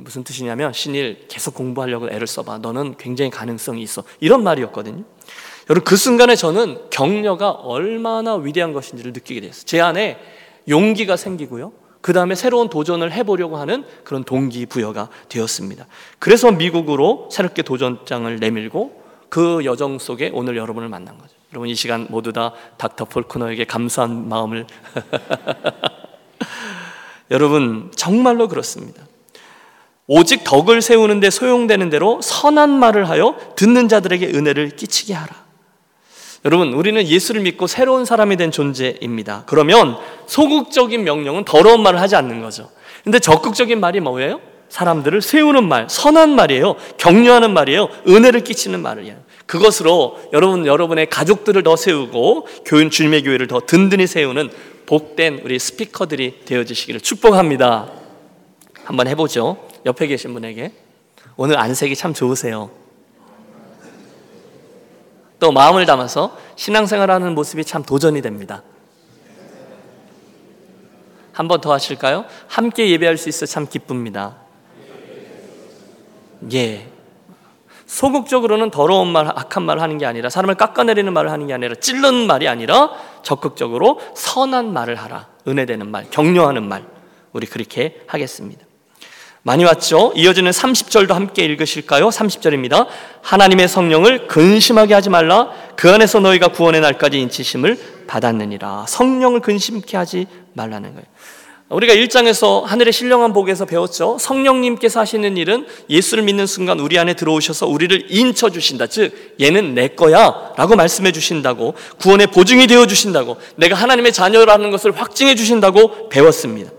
무슨 뜻이냐면 신일 계속 공부하려고 애를 써봐. 너는 굉장히 가능성이 있어. 이런 말이었거든요. 여러분 그 순간에 저는 격려가 얼마나 위대한 것인지를 느끼게 됐어요. 제 안에 용기가 생기고요. 그 다음에 새로운 도전을 해보려고 하는 그런 동기부여가 되었습니다. 그래서 미국으로 새롭게 도전장을 내밀고 그 여정 속에 오늘 여러분을 만난 거죠. 여러분 이 시간 모두 다 닥터 폴크너에게 감사한 마음을 [LAUGHS] 여러분 정말로 그렇습니다. 오직 덕을 세우는데 소용되는 대로 선한 말을 하여 듣는 자들에게 은혜를 끼치게 하라. 여러분, 우리는 예수를 믿고 새로운 사람이 된 존재입니다. 그러면 소극적인 명령은 더러운 말을 하지 않는 거죠. 근데 적극적인 말이 뭐예요? 사람들을 세우는 말, 선한 말이에요. 격려하는 말이에요. 은혜를 끼치는 말이에요. 그것으로 여러분, 여러분의 가족들을 더 세우고 교인 주님의 교회를 더 든든히 세우는 복된 우리 스피커들이 되어지시기를 축복합니다. 한번 해보죠. 옆에 계신 분에게. 오늘 안색이 참 좋으세요. 또 마음을 담아서 신앙생활하는 모습이 참 도전이 됩니다. 한 번 더 하실까요? 함께 예배할 수 있어 참 기쁩니다. 예. 소극적으로는 더러운 말, 악한 말 하는 게 아니라 사람을 깎아내리는 말을 하는 게 아니라 찔르는 말이 아니라 적극적으로 선한 말을 하라. 은혜되는 말, 격려하는 말. 우리 그렇게 하겠습니다. 많이 왔죠? 이어지는 30절도 함께 읽으실까요? 30절입니다. 하나님의 성령을 근심하게 하지 말라. 그 안에서 너희가 구원의 날까지 인치심을 받았느니라. 성령을 근심케 하지 말라는 거예요. 우리가 1장에서 하늘의 신령한 복에서 배웠죠. 성령님께서 하시는 일은 예수를 믿는 순간 우리 안에 들어오셔서 우리를 인쳐 주신다. 즉, 얘는 내 거야. 라고 말씀해 주신다고. 구원의 보증이 되어 주신다고. 내가 하나님의 자녀라는 것을 확증해 주신다고 배웠습니다.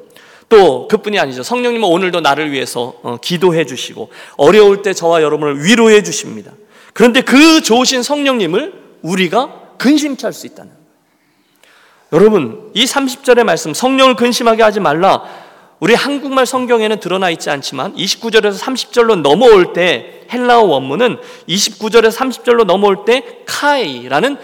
또 그뿐이 아니죠. 성령님은 오늘도 나를 위해서 어, 기도해 주시고 어려울 때 저와 여러분을 위로해 주십니다. 그런데 그 좋으신 성령님을 우리가 근심케 할 수 있다는. 여러분, 이 30절의 말씀 성령을 근심하게 하지 말라. 우리 한국말 성경에는 드러나 있지 않지만 29절에서 30절로 넘어올 때 헬라어 원문은 29절에서 30절로 넘어올 때 카이라는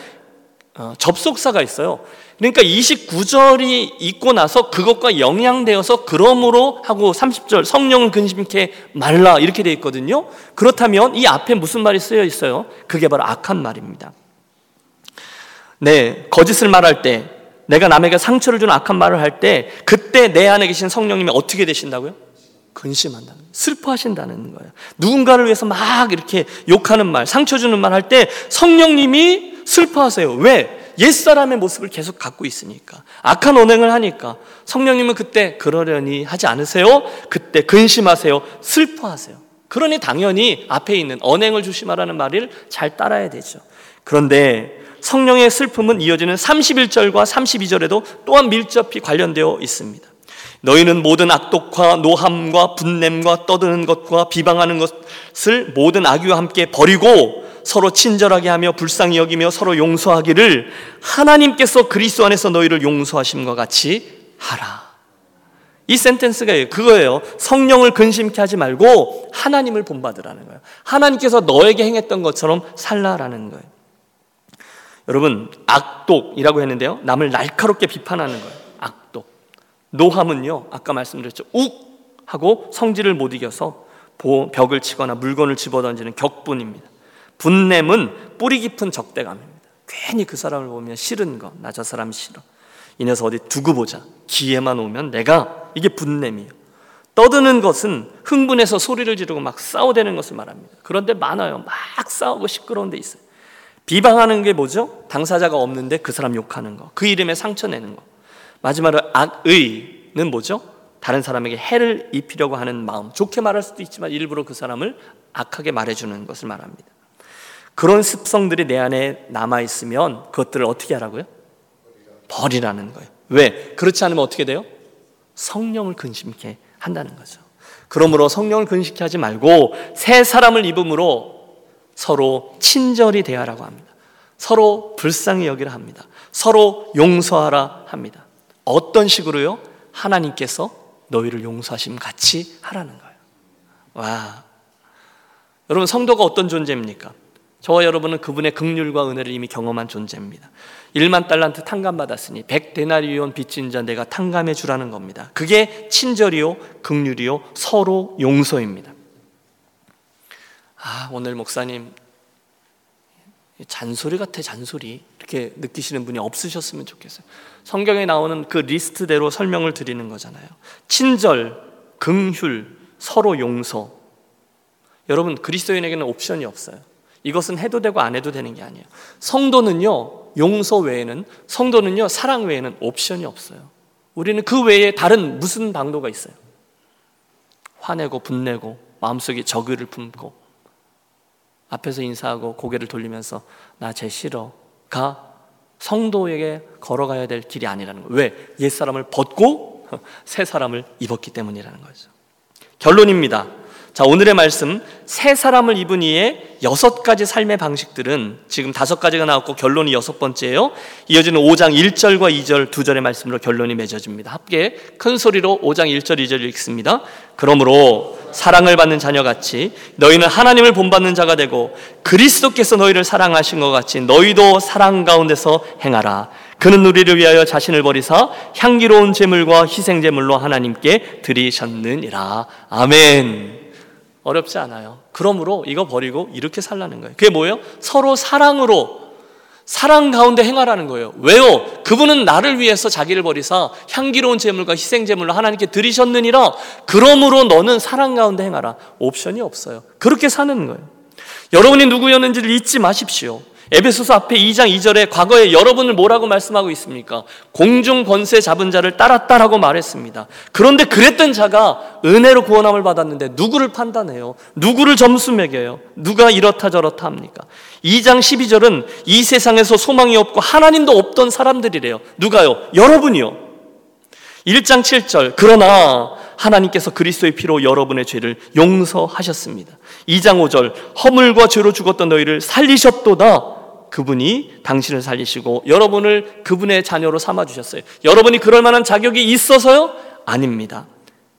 어, 접속사가 있어요. 그러니까 29절이 있고 나서 그것과 영향되어서 그러므로 하고 30절 성령을 근심케 말라 이렇게 되어 있거든요. 그렇다면 이 앞에 무슨 말이 쓰여 있어요? 그게 바로 악한 말입니다. 네, 거짓을 말할 때 내가 남에게 상처를 주는 악한 말을 할 때 그때 내 안에 계신 성령님이 어떻게 되신다고요? 근심한다는 슬퍼하신다는 거예요. 누군가를 위해서 막 이렇게 욕하는 말, 상처 주는 말 할 때 성령님이 슬퍼하세요. 왜? 옛사람의 모습을 계속 갖고 있으니까. 악한 언행을 하니까. 성령님은 그때 그러려니 하지 않으세요? 그때 근심하세요. 슬퍼하세요. 그러니 당연히 앞에 있는 언행을 조심하라는 말을 잘 따라야 되죠. 그런데 성령의 슬픔은 이어지는 31절과 32절에도 또한 밀접히 관련되어 있습니다. 너희는 모든 악독과 노함과 분냄과 떠드는 것과 비방하는 것을 모든 악유와 함께 버리고 서로 친절하게 하며 불쌍히 여기며 서로 용서하기를 하나님께서 그리스도 안에서 너희를 용서하심과 같이 하라. 이 센텐스가 그거예요. 성령을 근심케 하지 말고 하나님을 본받으라는 거예요. 하나님께서 너에게 행했던 것처럼 살라라는 거예요. 여러분, 악독이라고 했는데요. 남을 날카롭게 비판하는 거예요. 악독. 노함은요, 아까 말씀드렸죠. 욱! 하고 성질을 못 이겨서 벽을 치거나 물건을 집어던지는 격분입니다. 분냄은 뿌리 깊은 적대감입니다. 괜히 그 사람을 보면 싫은 거, 나 저 사람 싫어. 이 녀석 어디 두고 보자. 기회만 오면 내가 이게 분냄이에요. 떠드는 것은 흥분해서 소리를 지르고 막 싸워대는 것을 말합니다. 그런데 많아요. 막 싸우고 시끄러운 데 있어요. 비방하는 게 뭐죠? 당사자가 없는데 그 사람 욕하는 거. 그 이름에 상처 내는 거. 마지막으로 악의는 뭐죠? 다른 사람에게 해를 입히려고 하는 마음. 좋게 말할 수도 있지만 일부러 그 사람을 악하게 말해주는 것을 말합니다. 그런 습성들이 내 안에 남아 있으면 그것들을 어떻게 하라고요? 버리라는 거예요. 왜? 그렇지 않으면 어떻게 돼요? 성령을 근심케 한다는 거죠. 그러므로 성령을 근심케 하지 말고 새 사람을 입음으로 서로 친절히 대하라고 합니다. 서로 불쌍히 여기라 합니다. 서로 용서하라 합니다. 어떤 식으로요? 하나님께서 너희를 용서하심 같이 하라는 거예요. 와. 여러분 성도가 어떤 존재입니까? 저와 여러분은 그분의 극률과 은혜를 이미 경험한 존재입니다. 1만 달란트 탕감 받았으니 100데나리온 빚진 자 내가 탕감해 주라는 겁니다. 그게 친절이요, 극률이요, 서로 용서입니다. 아, 오늘 목사님 잔소리 같아 잔소리 이렇게 느끼시는 분이 없으셨으면 좋겠어요. 성경에 나오는 그 리스트대로 설명을 드리는 거잖아요. 친절, 긍휼, 서로 용서. 여러분 그리스도인에게는 옵션이 없어요. 이것은 해도 되고 안 해도 되는 게 아니에요. 성도는요, 용서 외에는, 성도는요, 사랑 외에는 옵션이 없어요. 우리는 그 외에 다른 무슨 방도가 있어요? 화내고 분내고 마음속에 적의를 품고 앞에서 인사하고 고개를 돌리면서 나제 싫어 가 성도에게 걸어가야 될 길이 아니라는 거예요. 왜? 옛사람을 벗고 [LAUGHS] 새 사람을 입었기 때문이라는 거죠. 결론입니다. 자, 오늘의 말씀 새 사람을 입은 이의 여섯 가지 삶의 방식들은 지금 다섯 가지가 나왔고 결론이 여섯 번째예요. 이어지는 5장 1절과 2절 두 절의 말씀으로 결론이 맺어집니다. 함께 큰 소리로 5장 1절 2절 읽습니다. 그러므로 사랑을 받는 자녀같이 너희는 하나님을 본받는 자가 되고 그리스도께서 너희를 사랑하신 것 같이 너희도 사랑 가운데서 행하라. 그는 우리를 위하여 자신을 버리사 향기로운 제물과 희생 제물로 하나님께 드리셨느니라. 아멘. 어렵지 않아요. 그러므로 이거 버리고 이렇게 살라는 거예요. 그게 뭐예요? 서로 사랑으로 사랑 가운데 행하라는 거예요. 왜요? 그분은 나를 위해서 자기를 버리사 향기로운 제물과 희생 제물로 하나님께 드리셨느니라. 그러므로 너는 사랑 가운데 행하라. 옵션이 없어요. 그렇게 사는 거예요. 여러분이 누구였는지를 잊지 마십시오. 에베소서 앞에 2장 2절에 과거에 여러분을 뭐라고 말씀하고 있습니까? 공중 권세 잡은 자를 따랐다라고 말했습니다. 그런데 그랬던 자가 은혜로 구원함을 받았는데 누구를 판단해요? 누구를 점수 매겨요? 누가 이렇다 저렇다 합니까? 2장 12절은 이 세상에서 소망이 없고 하나님도 없던 사람들이래요. 누가요? 여러분이요. 1장 7절 그러나 하나님께서 그리스도의 피로 여러분의 죄를 용서하셨습니다. 2장 5절 허물과 죄로 죽었던 너희를 살리셨도다. 그분이 당신을 살리시고 여러분을 그분의 자녀로 삼아 주셨어요. 여러분이 그럴 만한 자격이 있어서요? 아닙니다.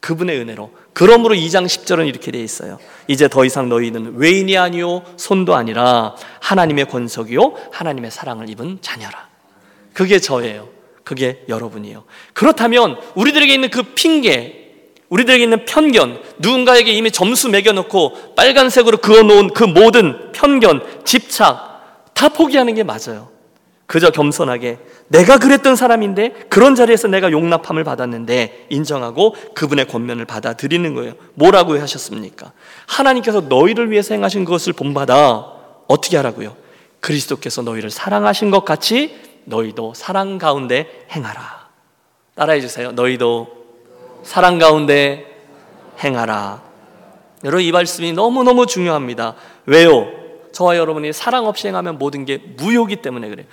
그분의 은혜로. 그러므로 2장 10절은 이렇게 되어 있어요. 이제 더 이상 너희는 외인이 아니요 손도 아니라 하나님의 권속이요 하나님의 사랑을 입은 자녀라. 그게 저예요. 그게 여러분이에요. 그렇다면 우리들에게 있는 그 핑계, 우리들에게 있는 편견, 누군가에게 이미 점수 매겨놓고 빨간색으로 그어놓은 그 모든 편견, 집착, 다 포기하는 게 맞아요. 그저 겸손하게 내가 그랬던 사람인데 그런 자리에서 내가 용납함을 받았는데 인정하고 그분의 권면을 받아들이는 거예요. 뭐라고 하셨습니까? 하나님께서 너희를 위해서 행하신 것을 본받아 어떻게 하라고요? 그리스도께서 너희를 사랑하신 것 같이 너희도 사랑 가운데 행하라. 따라해 주세요. 너희도 사랑 가운데 행하라. 여러분 이 말씀이 너무너무 중요합니다. 왜요? 저와 여러분이 사랑 없이 행하면 모든 게 무효기 때문에 그래요.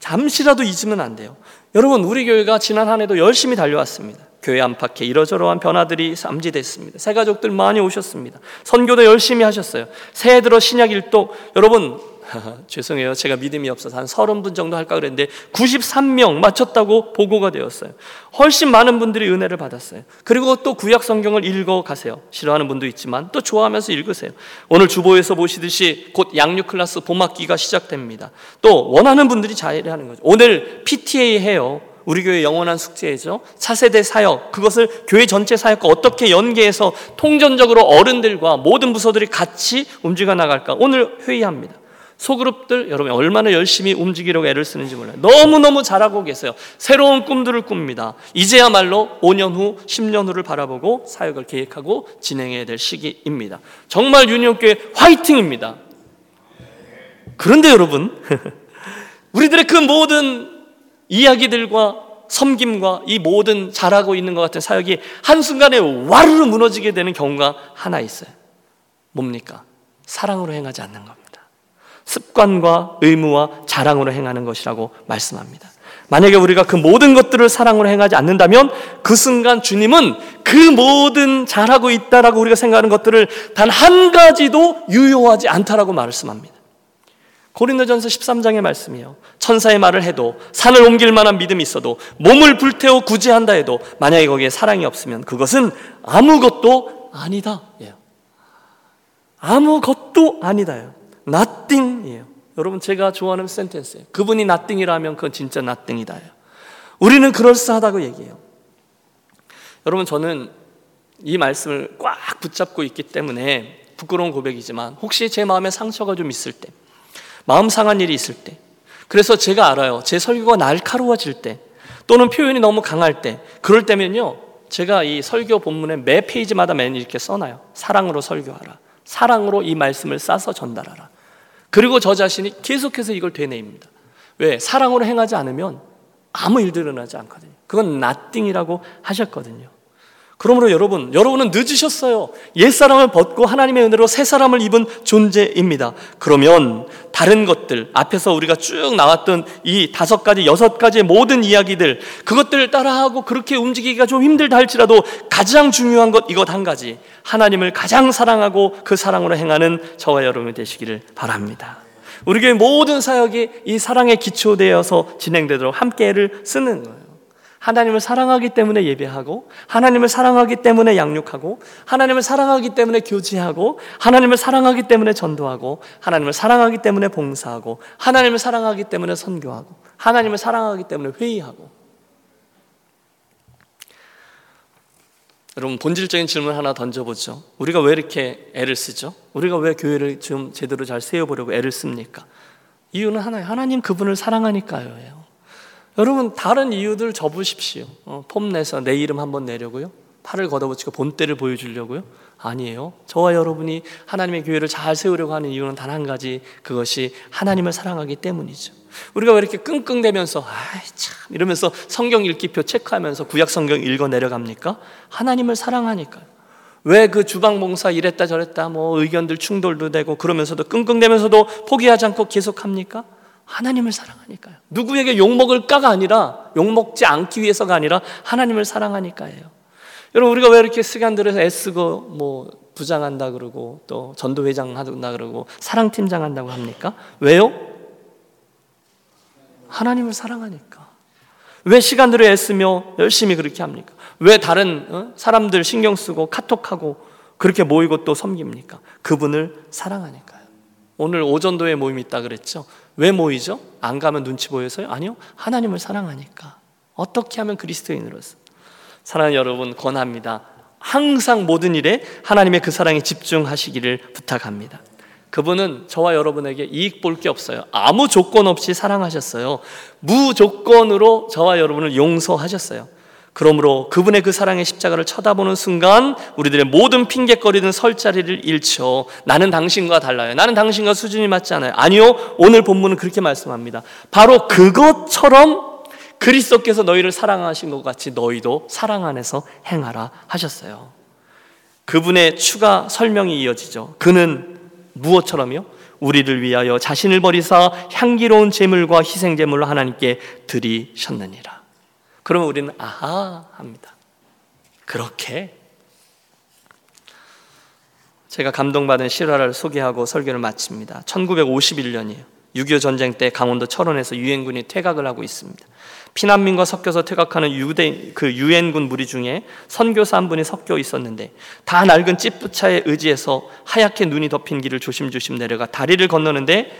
잠시라도 잊으면 안 돼요. 여러분, 우리 교회가 지난 한 해도 열심히 달려왔습니다. 교회 안팎에 이러저러한 변화들이 삼지됐습니다. 새 가족들 많이 오셨습니다. 선교도 열심히 하셨어요. 새해 들어 신약 일독 여러분 [LAUGHS] 죄송해요. 제가 믿음이 없어서 한 30분 정도 할까 그랬는데 93명 맞췄다고 보고가 되었어요. 훨씬 많은 분들이 은혜를 받았어요. 그리고 또 구약 성경을 읽어 가세요. 싫어하는 분도 있지만 또 좋아하면서 읽으세요. 오늘 주보에서 보시듯이 곧 양육 클래스 봄학기가 시작됩니다. 또 원하는 분들이 자해하는 거죠. 오늘 PTA 해요. 우리 교회 영원한 숙제죠. 차세대 사역, 그것을 교회 전체 사역과 어떻게 연계해서 통전적으로 어른들과 모든 부서들이 같이 움직여 나갈까? 오늘 회의합니다. 소그룹들 여러분 얼마나 열심히 움직이려고 애를 쓰는지 몰라요. 너무너무 잘하고 계세요. 새로운 꿈들을 꿉니다. 이제야말로 5년 후, 10년 후를 바라보고 사역을 계획하고 진행해야 될 시기입니다. 정말 유니온교회 화이팅입니다. 그런데 여러분, [LAUGHS] 우리들의 그 모든 이야기들과 섬김과 이 모든 잘하고 있는 것 같은 사역이 한순간에 와르르 무너지게 되는 경우가 하나 있어요. 뭡니까? 사랑으로 행하지 않는 겁니다. 습관과 의무와 자랑으로 행하는 것이라고 말씀합니다. 만약에 우리가 그 모든 것들을 사랑으로 행하지 않는다면 그 순간 주님은 그 모든 잘하고 있다라고 우리가 생각하는 것들을 단 한 가지도 유효하지 않다라고 말씀합니다. 고린도전서 13장의 말씀이요. 천사의 말을 해도 산을 옮길 만한 믿음이 있어도 몸을 불태워 구제한다 해도 만약에 거기에 사랑이 없으면 그것은 아무것도 아니다. 아무것도 아니다요. Nothing이에요. 여러분 제가 좋아하는 센텐스예요. 그분이 nothing이라면 그건 진짜 nothing이다요. 우리는 그럴싸하다고 얘기해요. 여러분 저는 이 말씀을 꽉 붙잡고 있기 때문에 부끄러운 고백이지만 혹시 제 마음에 상처가 좀 있을 때 마음 상한 일이 있을 때 그래서 제가 알아요. 제 설교가 날카로워질 때 또는 표현이 너무 강할 때 그럴 때면요. 제가 이 설교 본문에 매 페이지마다 맨 이렇게 써놔요. 사랑으로 설교하라. 사랑으로 이 말씀을 싸서 전달하라. 그리고 저 자신이 계속해서 이걸 되뇌입니다. 왜? 사랑으로 행하지 않으면 아무 일도 일어나지 않거든요. 그건 나띵이라고 하셨거든요. 그러므로 여러분, 여러분은 늦으셨어요. 옛사람을 벗고 하나님의 은혜로 새 사람을 입은 존재입니다. 그러면 다른 것들, 앞에서 우리가 쭉 나왔던 이 다섯 가지, 여섯 가지의 모든 이야기들, 그것들을 따라하고 그렇게 움직이기가 좀 힘들다 할지라도 가장 중요한 것 이것 한 가지. 하나님을 가장 사랑하고 그 사랑으로 행하는 저와 여러분이 되시기를 바랍니다. 우리 교회 모든 사역이 이 사랑에 기초되어서 진행되도록 함께를 쓰는 거예요. 하나님을 사랑하기 때문에 예배하고 하나님을 사랑하기 때문에 양육하고 하나님을 사랑하기 때문에 교제하고 하나님을 사랑하기 때문에 전도하고 하나님을 사랑하기 때문에 봉사하고 하나님을 사랑하기 때문에 선교하고 하나님을 사랑하기 때문에 회의하고 여러분 본질적인 질문 하나 던져보죠. 우리가 왜 이렇게 애를 쓰죠? 우리가 왜 교회를 좀 제대로 잘 세워보려고 애를 씁니까? 이유는 하나예요. 하나님 그분을 사랑하니까요. 여러분 다른 이유들 접으십시오. 어, 폼 내서 내 이름 한번 내려고요. 팔을 걷어붙이고 본때를 보여주려고요? 아니에요. 저와 여러분이 하나님의 교회를 잘 세우려고 하는 이유는 단 한 가지 그것이 하나님을 사랑하기 때문이죠. 우리가 왜 이렇게 끙끙대면서 아이 참 이러면서 성경 읽기표 체크하면서 구약 성경 읽어 내려갑니까? 하나님을 사랑하니까요. 왜 그 주방 봉사 이랬다 저랬다 뭐 의견들 충돌도 되고 그러면서도 끙끙대면서도 포기하지 않고 계속합니까? 하나님을 사랑하니까요. 누구에게 욕먹을까가 아니라 욕먹지 않기 위해서가 아니라 하나님을 사랑하니까예요. 여러분 우리가 왜 이렇게 시간들에서 애쓰고 뭐 부장한다 그러고 또 전도회장 한다 그러고 사랑팀장 한다고 합니까? 왜요? 하나님을 사랑하니까. 왜 시간들을 애쓰며 열심히 그렇게 합니까? 왜 다른 어? 사람들 신경 쓰고 카톡하고 그렇게 모이고 또 섬깁니까? 그분을 사랑하니까요. 오늘 오전도에 모임이 있다 그랬죠? 왜 모이죠? 안 가면 눈치 보여서요? 아니요. 하나님을 사랑하니까. 어떻게 하면 그리스도인으로서? 사랑하는 여러분 권합니다. 항상 모든 일에 하나님의 그 사랑에 집중하시기를 부탁합니다. 그분은 저와 여러분에게 이익 볼 게 없어요. 아무 조건 없이 사랑하셨어요. 무조건으로 저와 여러분을 용서하셨어요. 그러므로 그분의 그 사랑의 십자가를 쳐다보는 순간 우리들의 모든 핑계거리는 설 자리를 잃죠. 나는 당신과 달라요. 나는 당신과 수준이 맞지 않아요. 아니요. 오늘 본문은 그렇게 말씀합니다. 바로 그것처럼 그리스도께서 너희를 사랑하신 것 같이 너희도 사랑 안에서 행하라 하셨어요. 그분의 추가 설명이 이어지죠. 그는 무엇처럼요? 우리를 위하여 자신을 버리사 향기로운 제물과 희생 제물로 하나님께 드리셨느니라. 그러면 우리는 아하 합니다. 그렇게 제가 감동받은 실화를 소개하고 설교를 마칩니다. 1951년이에요. 6.25 전쟁 때 강원도 철원에서 유엔군이 퇴각을 하고 있습니다. 피난민과 섞여서 퇴각하는 유대 그 유엔군 무리 중에 선교사 한 분이 섞여 있었는데 다 낡은 찌뿌차에 의지해서 하얗게 눈이 덮인 길을 조심조심 내려가 다리를 건너는데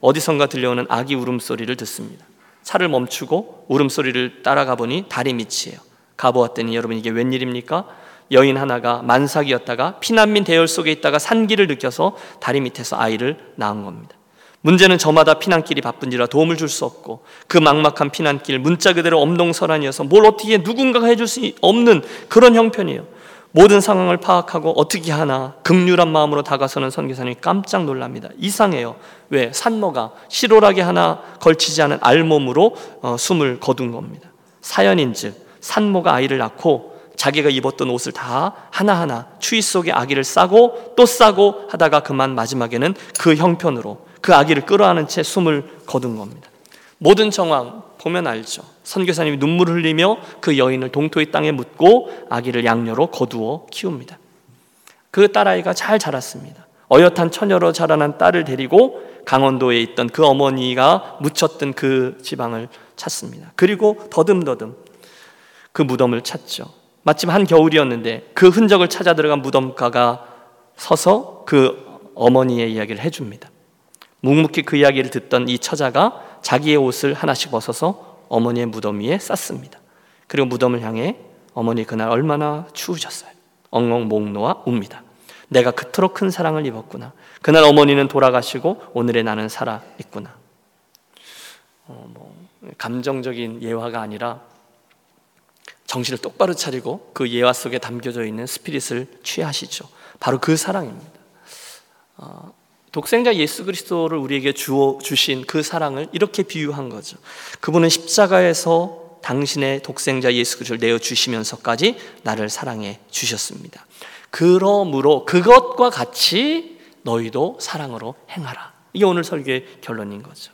어디선가 들려오는 아기 울음소리를 듣습니다. 차를 멈추고 울음소리를 따라가 보니 다리 밑이에요. 가보았더니 여러분 이게 웬일입니까? 여인 하나가 만삭이었다가 피난민 대열 속에 있다가 산기를 느껴서 다리 밑에서 아이를 낳은 겁니다. 문제는 저마다 피난길이 바쁜지라 도움을 줄 수 없고 그 막막한 피난길 문자 그대로 엄동설한이어서 뭘 어떻게 누군가가 해줄 수 없는 그런 형편이에요. 모든 상황을 파악하고 어떻게 하나 극률한 마음으로 다가서는 선교사님이 깜짝 놀랍니다. 이상해요. 왜? 산모가 실오라기 하나 걸치지 않은 알몸으로 어, 숨을 거둔 겁니다. 사연인즉 산모가 아이를 낳고 자기가 입었던 옷을 다 하나하나 추위 속에 아기를 싸고 또 싸고 하다가 그만 마지막에는 그 형편으로 그 아기를 끌어안은 채 숨을 거둔 겁니다. 모든 정황 보면 알죠. 선교사님이 눈물을 흘리며 그 여인을 동토의 땅에 묻고 아기를 양녀로 거두어 키웁니다. 그 딸아이가 잘 자랐습니다. 어엿한 처녀로 자라난 딸을 데리고 강원도에 있던 그 어머니가 묻혔던 그 지방을 찾습니다. 그리고 더듬더듬 그 무덤을 찾죠. 마침 한 겨울이었는데 그 흔적을 찾아 들어간 무덤가가 서서 그 어머니의 이야기를 해줍니다. 묵묵히 그 이야기를 듣던 이 처자가 자기의 옷을 하나씩 벗어서 어머니의 무덤 위에 쌌습니다. 그리고 무덤을 향해 어머니 그날 얼마나 추우셨어요. 엉엉 목 놓아 웁니다. 내가 그토록 큰 사랑을 입었구나. 그날 어머니는 돌아가시고 오늘의 나는 살아 있구나. 어, 뭐 감정적인 예화가 아니라 정신을 똑바로 차리고 그 예화 속에 담겨져 있는 스피릿을 취하시죠. 바로 그 사랑입니다. 어, 독생자 예수 그리스도를 우리에게 주어 주신 그 사랑을 이렇게 비유한 거죠. 그분은 십자가에서 당신의 독생자 예수 그리스도를 내어 주시면서까지 나를 사랑해 주셨습니다. 그러므로 그것과 같이 너희도 사랑으로 행하라. 이게 오늘 설교의 결론인 거죠.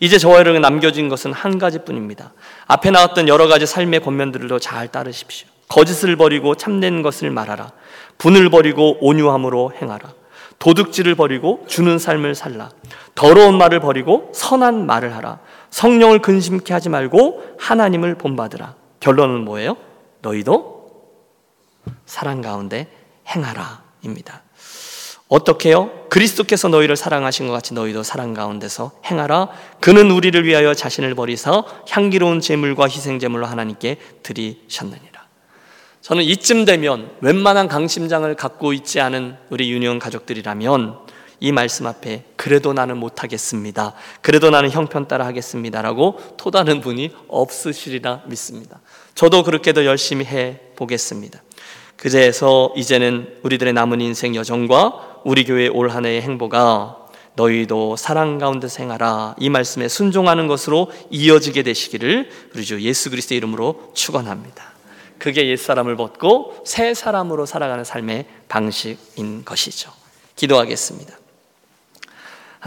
이제 저와 여러분 남겨진 것은 한 가지뿐입니다. 앞에 나왔던 여러 가지 삶의 권면들도 잘 따르십시오. 거짓을 버리고 참된 것을 말하라. 분을 버리고 온유함으로 행하라. 도둑질을 버리고 주는 삶을 살라. 더러운 말을 버리고 선한 말을 하라. 성령을 근심케 하지 말고 하나님을 본받으라. 결론은 뭐예요? 너희도 사랑 가운데 행하라입니다. 어떻게요? 그리스도께서 너희를 사랑하신 것 같이 너희도 사랑 가운데서 행하라. 그는 우리를 위하여 자신을 버리사 향기로운 제물과 희생 제물로 하나님께 드리셨느니라. 저는 이쯤 되면 웬만한 강심장을 갖고 있지 않은 우리 유니온 가족들이라면 이 말씀 앞에 그래도 나는 못하겠습니다. 그래도 나는 형편 따라 하겠습니다라고 토다는 분이 없으시리라 믿습니다. 저도 그렇게 더 열심히 해 보겠습니다. 그제서 이제는 우리들의 남은 인생 여정과 우리 교회 올 한해의 행보가 너희도 사랑 가운데 생하라 이 말씀에 순종하는 것으로 이어지게 되시기를 우리 주 예수 그리스도의 이름으로 축원합니다. 그게 옛사람을 벗고 새 사람으로 살아가는 삶의 방식인 것이죠. 기도하겠습니다.